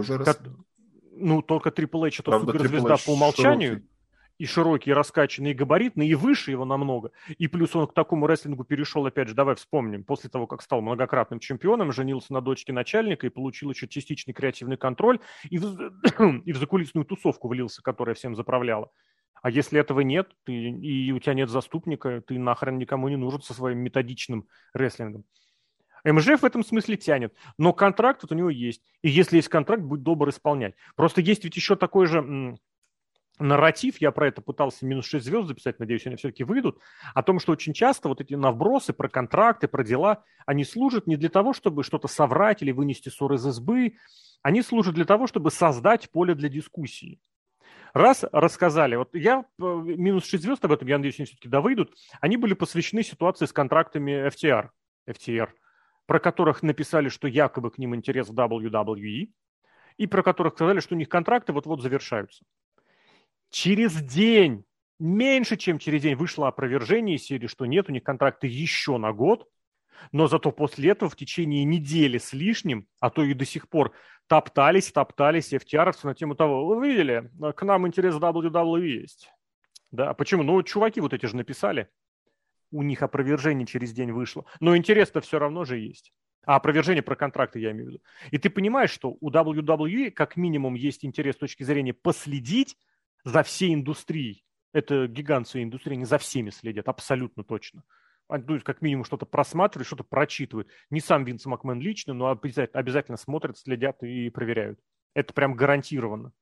Ну, только Трипл Эйч это суперзвезда по умолчанию. И широкий, и раскачанный, и габаритный, и выше его намного. И плюс он к такому рестлингу перешел, опять же, давай вспомним, после того, как стал многократным чемпионом, женился на дочке начальника и получил еще частичный креативный контроль, и в, (clears throat) и в закулисную тусовку влился, которая всем заправляла. А если этого нет, ты, и у тебя нет заступника, ты нахрен никому не нужен со своим методичным рестлингом. МЖФ в этом смысле тянет, но контракт вот у него есть. И если есть контракт, будь добр исполнять. Просто есть ведь еще такой же нарратив, я про это пытался минус 6 звезд записать, надеюсь, они все-таки выйдут, о том, что очень часто вот эти набросы про контракты, про дела, они служат не для того, чтобы что-то соврать или вынести ссор из избы, они служат для того, чтобы создать поле для дискуссии. Раз рассказали, вот я э, минус 6 звезд об этом, я надеюсь, они все-таки довыйдут, они были посвящены ситуации с контрактами FTR, FTR про которых написали, что якобы к ним интерес в WWE, и про которых сказали, что у них контракты вот-вот завершаются. Через день, меньше чем через день, вышло опровержение серии, что нет, у них контракты еще на год, но зато после этого в течение недели с лишним, а то и до сих пор, топтались, топтались FTR на тему того, вы видели, к нам интерес WWE есть. Да, почему? Ну, чуваки вот эти же написали, у них опровержение через день вышло. Но интерес-то все равно же есть. А опровержение про контракты я имею в виду. И ты понимаешь, что у WWE как минимум есть интерес с точки зрения последить за всей индустрией. Это гигант своей индустрии, они за всеми следят, абсолютно точно. Они ну, как минимум что-то просматривают, что-то прочитывают. Не сам Винс Макмен лично, но обязательно, обязательно смотрят, следят и проверяют. Это прям гарантированно.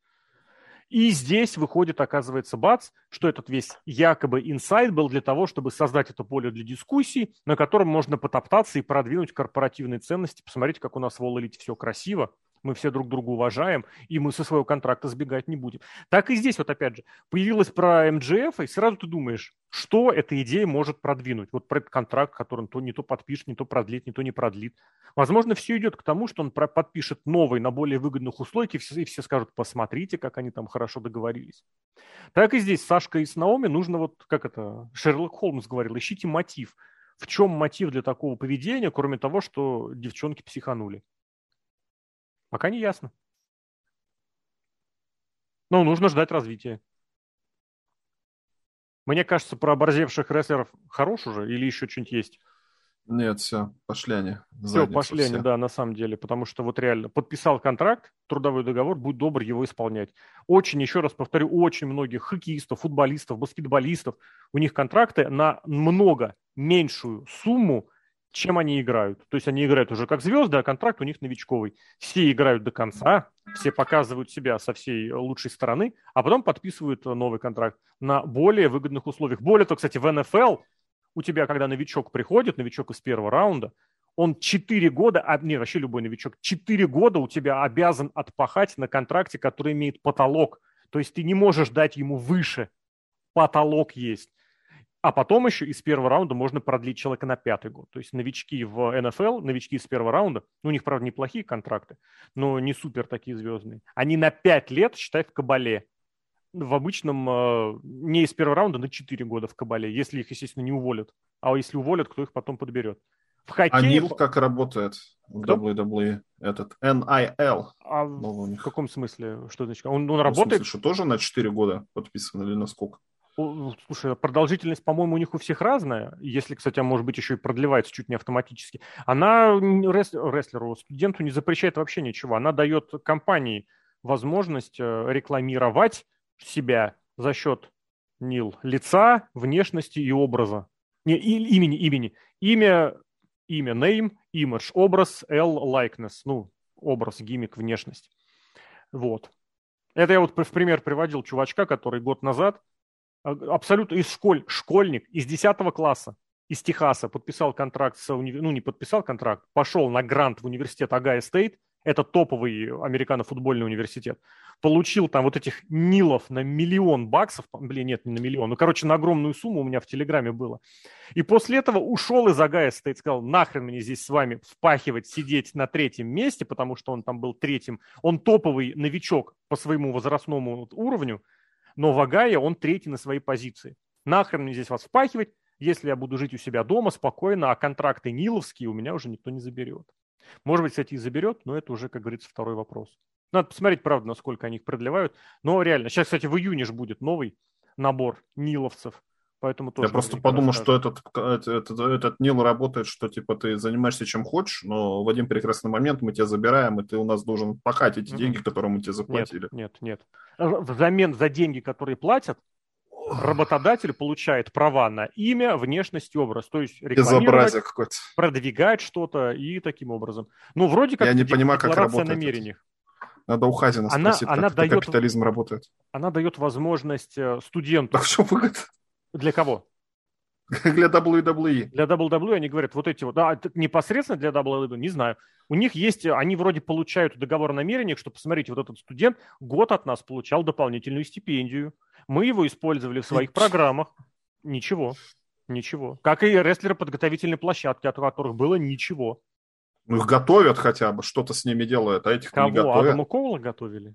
И здесь выходит, оказывается, бац, что этот весь якобы инсайт был для того, чтобы создать это поле для дискуссий, на котором можно потоптаться и продвинуть корпоративные ценности, посмотреть, как у нас в все красиво, мы все друг друга уважаем, и мы со своего контракта сбегать не будем. Так и здесь вот опять же, появилась про МГФ, и сразу ты думаешь, что эта идея может продвинуть. Вот про этот контракт, который он то не то подпишет, не то продлит, не то не продлит. Возможно, все идет к тому, что он подпишет новый на более выгодных условиях, и все, и все скажут, посмотрите, как они там хорошо договорились. Так и здесь Сашка и с Наоми нужно вот, как это, Шерлок Холмс говорил, ищите мотив. В чем мотив для такого поведения, кроме того, что девчонки психанули? Пока не ясно. Но нужно ждать развития. Мне кажется, про оборзевших рестлеров хорош уже или еще что-нибудь есть? Нет, все, пошли они. Все, пошли все. они, да, на самом деле, потому что вот реально подписал контракт, трудовой договор, будь добр его исполнять. Очень, еще раз повторю, очень многих хоккеистов, футболистов, баскетболистов, у них контракты на много меньшую сумму, чем они играют. То есть они играют уже как звезды, а контракт у них новичковый. Все играют до конца, все показывают себя со всей лучшей стороны, а потом подписывают новый контракт на более выгодных условиях. Более того, кстати, в НФЛ у тебя, когда новичок приходит, новичок из первого раунда, он 4 года, а, не, вообще любой новичок, 4 года у тебя обязан отпахать на контракте, который имеет потолок. То есть ты не можешь дать ему выше. Потолок есть. А потом еще из первого раунда можно продлить человека на пятый год. То есть новички в НФЛ, новички из первого раунда, ну, у них, правда, неплохие контракты, но не супер такие звездные. Они на пять лет, считай, в кабале. В обычном, э, не из первого раунда, на четыре года в кабале, если их, естественно, не уволят. А если уволят, кто их потом подберет? В хоккее... А Нил как работает в Кто? WWE? Этот NIL. А в каком смысле? Что значит? Он, он ну, работает? В смысле, что тоже на 4 года подписан или на сколько? Слушай, продолжительность, по-моему, у них у всех разная. Если, кстати, может быть, еще и продлевается чуть не автоматически. Она рестлеру, студенту не запрещает вообще ничего. Она дает компании возможность э, рекламировать себя за счет Нил лица, внешности и образа. Не, и, имени, имени. Имя, имя, name, image, образ, L, likeness. Ну, образ, gimmick, внешность. Вот. Это я вот в пример приводил чувачка, который год назад а, абсолютно из школь, школьник из 10 класса из Техаса подписал контракт с универ... ну не подписал контракт, пошел на грант в университет Ohio State, это топовый американо-футбольный университет, получил там вот этих NIL ов на миллион баксов, блин, нет, не на миллион, ну, короче, на огромную сумму у меня в Телеграме было. И после этого ушел из Ohio State, сказал, нахрен мне здесь с вами впахивать, сидеть на третьем месте, потому что он там был третьим. Он топовый новичок по своему возрастному уровню, но в Агае он третий на своей позиции. Нахрен мне здесь вас впахивать, если я буду жить у себя дома спокойно, а контракты Ниловские у меня уже никто не заберет. Может быть, кстати, и заберет, но это уже, как говорится, второй вопрос. Надо посмотреть, правда, насколько они их продлевают. Но реально, сейчас, кстати, в июне же будет новый набор ниловцев. Поэтому тоже Я просто подумал, что этот, этот, этот Нил работает, что типа ты занимаешься чем хочешь, но в один прекрасный момент мы тебя забираем, и ты у нас должен пахать эти mm-hmm. деньги, которые мы тебе заплатили. Нет, нет, нет. Взамен за деньги, которые платят, работодатель получает права на имя, внешность и образ. То есть рекламировать, продвигать что-то и таким образом. Ну, вроде как Я не понимаю, как работает намерениях. Это. Надо у Хазина она, спросить, она как дает, капитализм работает. Она дает возможность э, студенту... А в чем выгода? Для кого? (laughs) Для WWE. Для WWE они говорят, вот эти вот, да, непосредственно для WWE, не знаю. У них есть, они вроде получают договор о намерениях, что, посмотрите, вот этот студент год от нас получал дополнительную стипендию. Мы его использовали в своих (laughs) программах. Ничего. Ничего. Как и рестлеры подготовительной площадки, от которых было ничего. Ну, их готовят хотя бы, что-то с ними делают, а этих Кого? не готовят. Адама Коула готовили?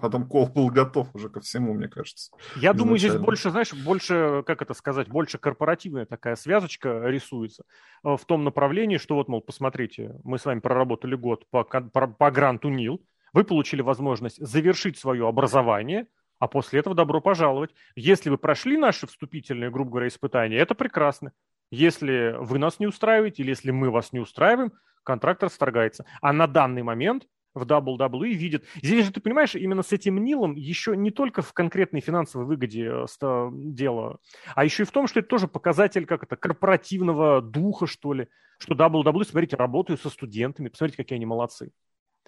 Адам Кол был готов уже ко всему, мне кажется. Я думаю, здесь больше, знаешь, больше, как это сказать, больше корпоративная такая связочка рисуется э, в том направлении, что вот, мол, посмотрите, мы с вами проработали год по, по, по гранту НИЛ, вы получили возможность завершить свое образование, а после этого добро пожаловать. Если вы прошли наши вступительные, грубо говоря, испытания, это прекрасно. Если вы нас не устраиваете или если мы вас не устраиваем, контракт расторгается. А на данный момент в WWE видит. Здесь же, ты понимаешь, именно с этим Нилом еще не только в конкретной финансовой выгоде э, дело, а еще и в том, что это тоже показатель как это, корпоративного духа, что ли, что WWE, смотрите, работают со студентами, посмотрите, какие они молодцы.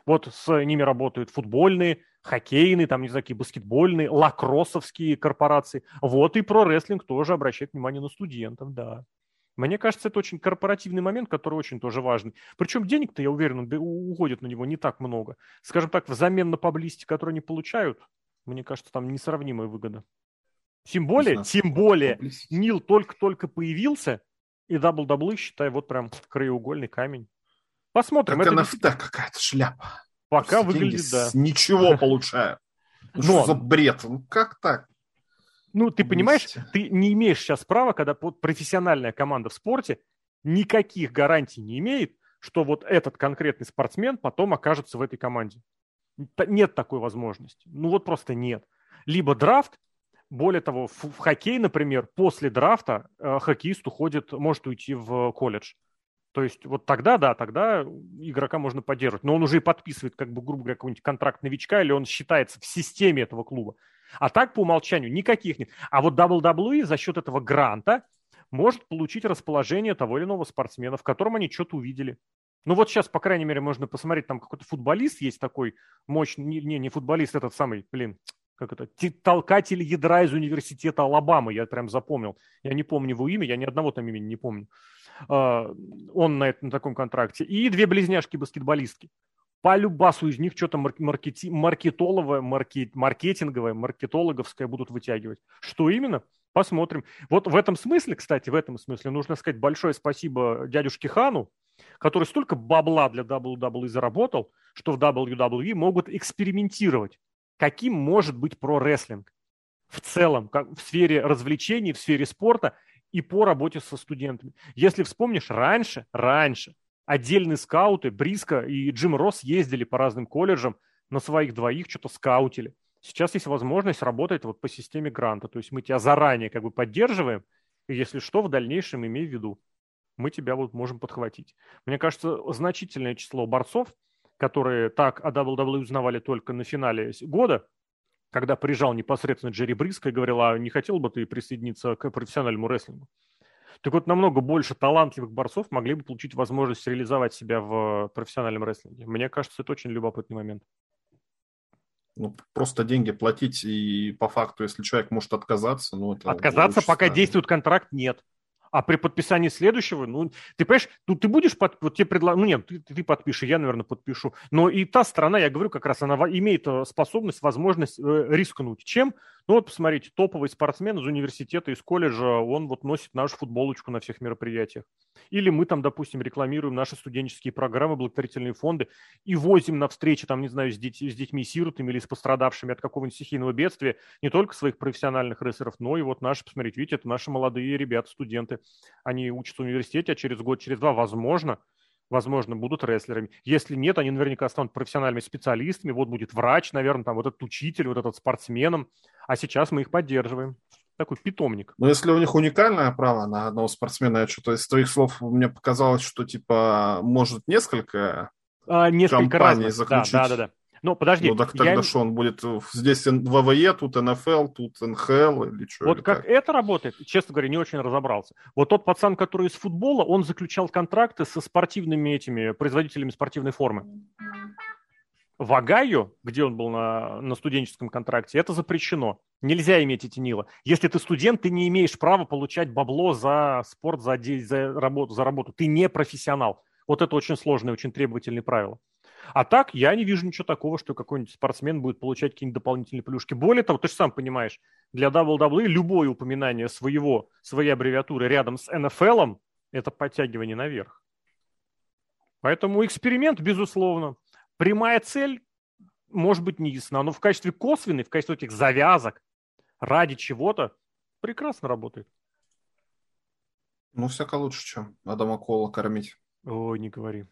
Вот с ними работают футбольные, хоккейные, там, не знаю, какие баскетбольные, лакроссовские корпорации. Вот и про рестлинг тоже обращает внимание на студентов, да. Мне кажется, это очень корпоративный момент, который очень тоже важный. Причем денег-то, я уверен, уходит на него не так много. Скажем так, взамен на паблисти, которые они получают, мне кажется, там несравнимая выгода. Тем более, тем более, Нил только-только появился, и WWE, считай, вот прям краеугольный камень. Посмотрим. Как это NFT какая-то шляпа. Пока Просто выглядит, да. Ничего получаю. (laughs) Ну, что за бред? Ну как так? Ну, ты понимаешь, ты не имеешь сейчас права, когда профессиональная команда в спорте никаких гарантий не имеет, что вот этот конкретный спортсмен потом окажется в этой команде. Нет такой возможности. Ну вот просто нет. Либо драфт, более того, в, в хоккей, например, после драфта э, хоккеист уходит, может уйти в колледж. То есть вот тогда, да, тогда игрока можно поддерживать. Но он уже и подписывает, как бы, грубо говоря, какой-нибудь контракт новичка, или он считается в системе этого клуба. А так по умолчанию никаких нет. А вот WWE за счет этого гранта может получить расположение того или иного спортсмена, в котором они что-то увидели. Ну вот сейчас, по крайней мере, можно посмотреть, там какой-то футболист есть такой мощный, не, не, футболист, этот самый, блин, как это, толкатель ядра из университета Алабамы, я прям запомнил. Я не помню его имя, я ни одного там имени не помню. Uh, он на, на таком контракте. И две близняшки-баскетболистки по любасу из них что-то маркети, маркетоловое, маркет, маркетинговое, маркетологовское будут вытягивать. Что именно? Посмотрим. Вот в этом смысле, кстати, в этом смысле нужно сказать большое спасибо дядюшке Хану, который столько бабла для WWE заработал, что в WWE могут экспериментировать, каким может быть про-рестлинг в целом, как в сфере развлечений, в сфере спорта и по работе со студентами. Если вспомнишь, раньше, раньше отдельные скауты, Бриско и Джим Росс ездили по разным колледжам, на своих двоих что-то скаутили. Сейчас есть возможность работать вот по системе гранта. То есть мы тебя заранее как бы поддерживаем, и если что, в дальнейшем имей в виду, мы тебя вот можем подхватить. Мне кажется, значительное число борцов, которые так о WWE узнавали только на финале года, когда приезжал непосредственно Джерри Бриско и говорил, а не хотел бы ты присоединиться к профессиональному рестлингу? Так вот, намного больше талантливых борцов могли бы получить возможность реализовать себя в профессиональном рестлинге. Мне кажется, это очень любопытный момент. Ну, просто деньги платить, и по факту, если человек может отказаться, ну, это Отказаться, пока странно. действует контракт, нет. А при подписании следующего, ну, ты понимаешь, тут ты будешь, под, вот тебе предлагать, ну нет, ты, ты подпишешь, я, наверное, подпишу. Но и та страна, я говорю, как раз она имеет э, способность, возможность э, рискнуть. Чем? Ну вот, посмотрите, топовый спортсмен из университета, из колледжа, он вот носит нашу футболочку на всех мероприятиях. Или мы там, допустим, рекламируем наши студенческие программы, благотворительные фонды и возим на встречи, там, не знаю, с, деть, с детьми-сиротами или с пострадавшими от какого-нибудь стихийного бедствия не только своих профессиональных рестлеров, но и вот наши, посмотрите, видите, это наши молодые ребята, студенты. Они учатся в университете, а через год, через два, возможно, возможно, будут рестлерами. Если нет, они наверняка станут профессиональными специалистами. Вот будет врач, наверное, там вот этот учитель, вот этот спортсменом. А сейчас мы их поддерживаем. Такой питомник. Но если у них уникальное право на одного спортсмена, я что-то из твоих слов мне показалось, что типа может несколько, а, несколько компаний разных. заключить. Да, да, да. да. Ну, подожди. Ну, так тогда я... что, он будет здесь ВВЕ, тут НФЛ, тут НХЛ или что? Вот как, как это работает, честно говоря, не очень разобрался. Вот тот пацан, который из футбола, он заключал контракты со спортивными этими, производителями спортивной формы. В Огайо, где он был на, на студенческом контракте, это запрещено. Нельзя иметь эти НИЛа. Если ты студент, ты не имеешь права получать бабло за спорт, за, за, работу, за работу. Ты не профессионал. Вот это очень сложное, очень требовательное правило. А так я не вижу ничего такого, что какой-нибудь спортсмен будет получать какие-нибудь дополнительные плюшки. Более того, ты же сам понимаешь, для WWE любое упоминание своего, своей аббревиатуры рядом с NFL – это подтягивание наверх. Поэтому эксперимент, безусловно. Прямая цель может быть не ясна, но в качестве косвенной, в качестве этих завязок, ради чего-то, прекрасно работает. Ну, всяко лучше, чем Адама Коула кормить. Ой, не говори.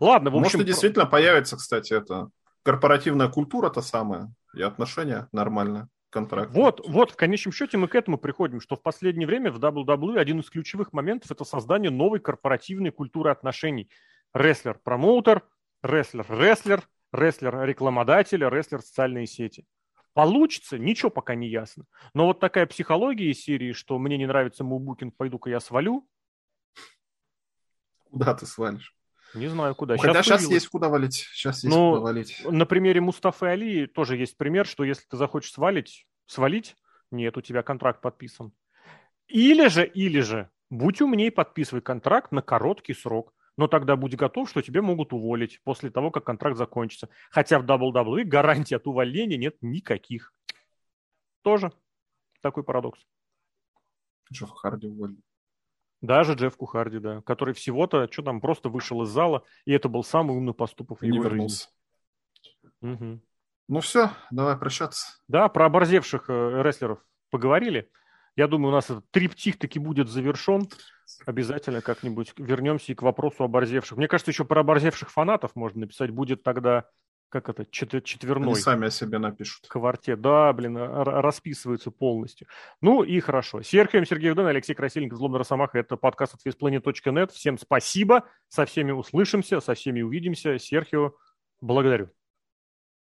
Ладно, в общем... Может, и действительно появится, кстати, это корпоративная культура та самая, и отношения нормальные контракт. Вот, вот, в конечном счете мы к этому приходим, что в последнее время в WWE один из ключевых моментов – это создание новой корпоративной культуры отношений. Рестлер-промоутер, рестлер-рестлер, рестлер-рекламодатель, рестлер-социальные сети. Получится, ничего пока не ясно. Но вот такая психология из серии, что мне не нравится мувбукинг, пойду-ка я свалю. Куда ты свалишь? Не знаю, куда. Сейчас, Хотя сейчас есть куда валить. Сейчас есть ну, куда валить. На примере Мустафы Али тоже есть пример, что если ты захочешь свалить, свалить, нет, у тебя контракт подписан. Или же, или же, будь умней, подписывай контракт на короткий срок. Но тогда будь готов, что тебе могут уволить после того, как контракт закончится. Хотя в WWE гарантии от увольнения нет никаких. Тоже такой парадокс. Джефф Харди уволили. Даже Джефф Кухарди, да, который всего-то, что там, просто вышел из зала, и это был самый умный поступок в его вернулся. жизни. Угу. Ну все, давай прощаться. Да, про оборзевших э, рестлеров поговорили. Я думаю, у нас этот триптих таки будет завершен. Обязательно как-нибудь вернемся и к вопросу оборзевших. Мне кажется, еще про оборзевших фанатов можно написать. Будет тогда как это, четверной. Они сами о себе напишут. Квартет, да, блин, расписываются полностью. Ну и хорошо. Серхием Сергей Дэн, Алексей Красильников, Злобный Росомаха. Это подкаст от весьplanet.net. Всем спасибо. Со всеми услышимся, со всеми увидимся. Серхио, благодарю.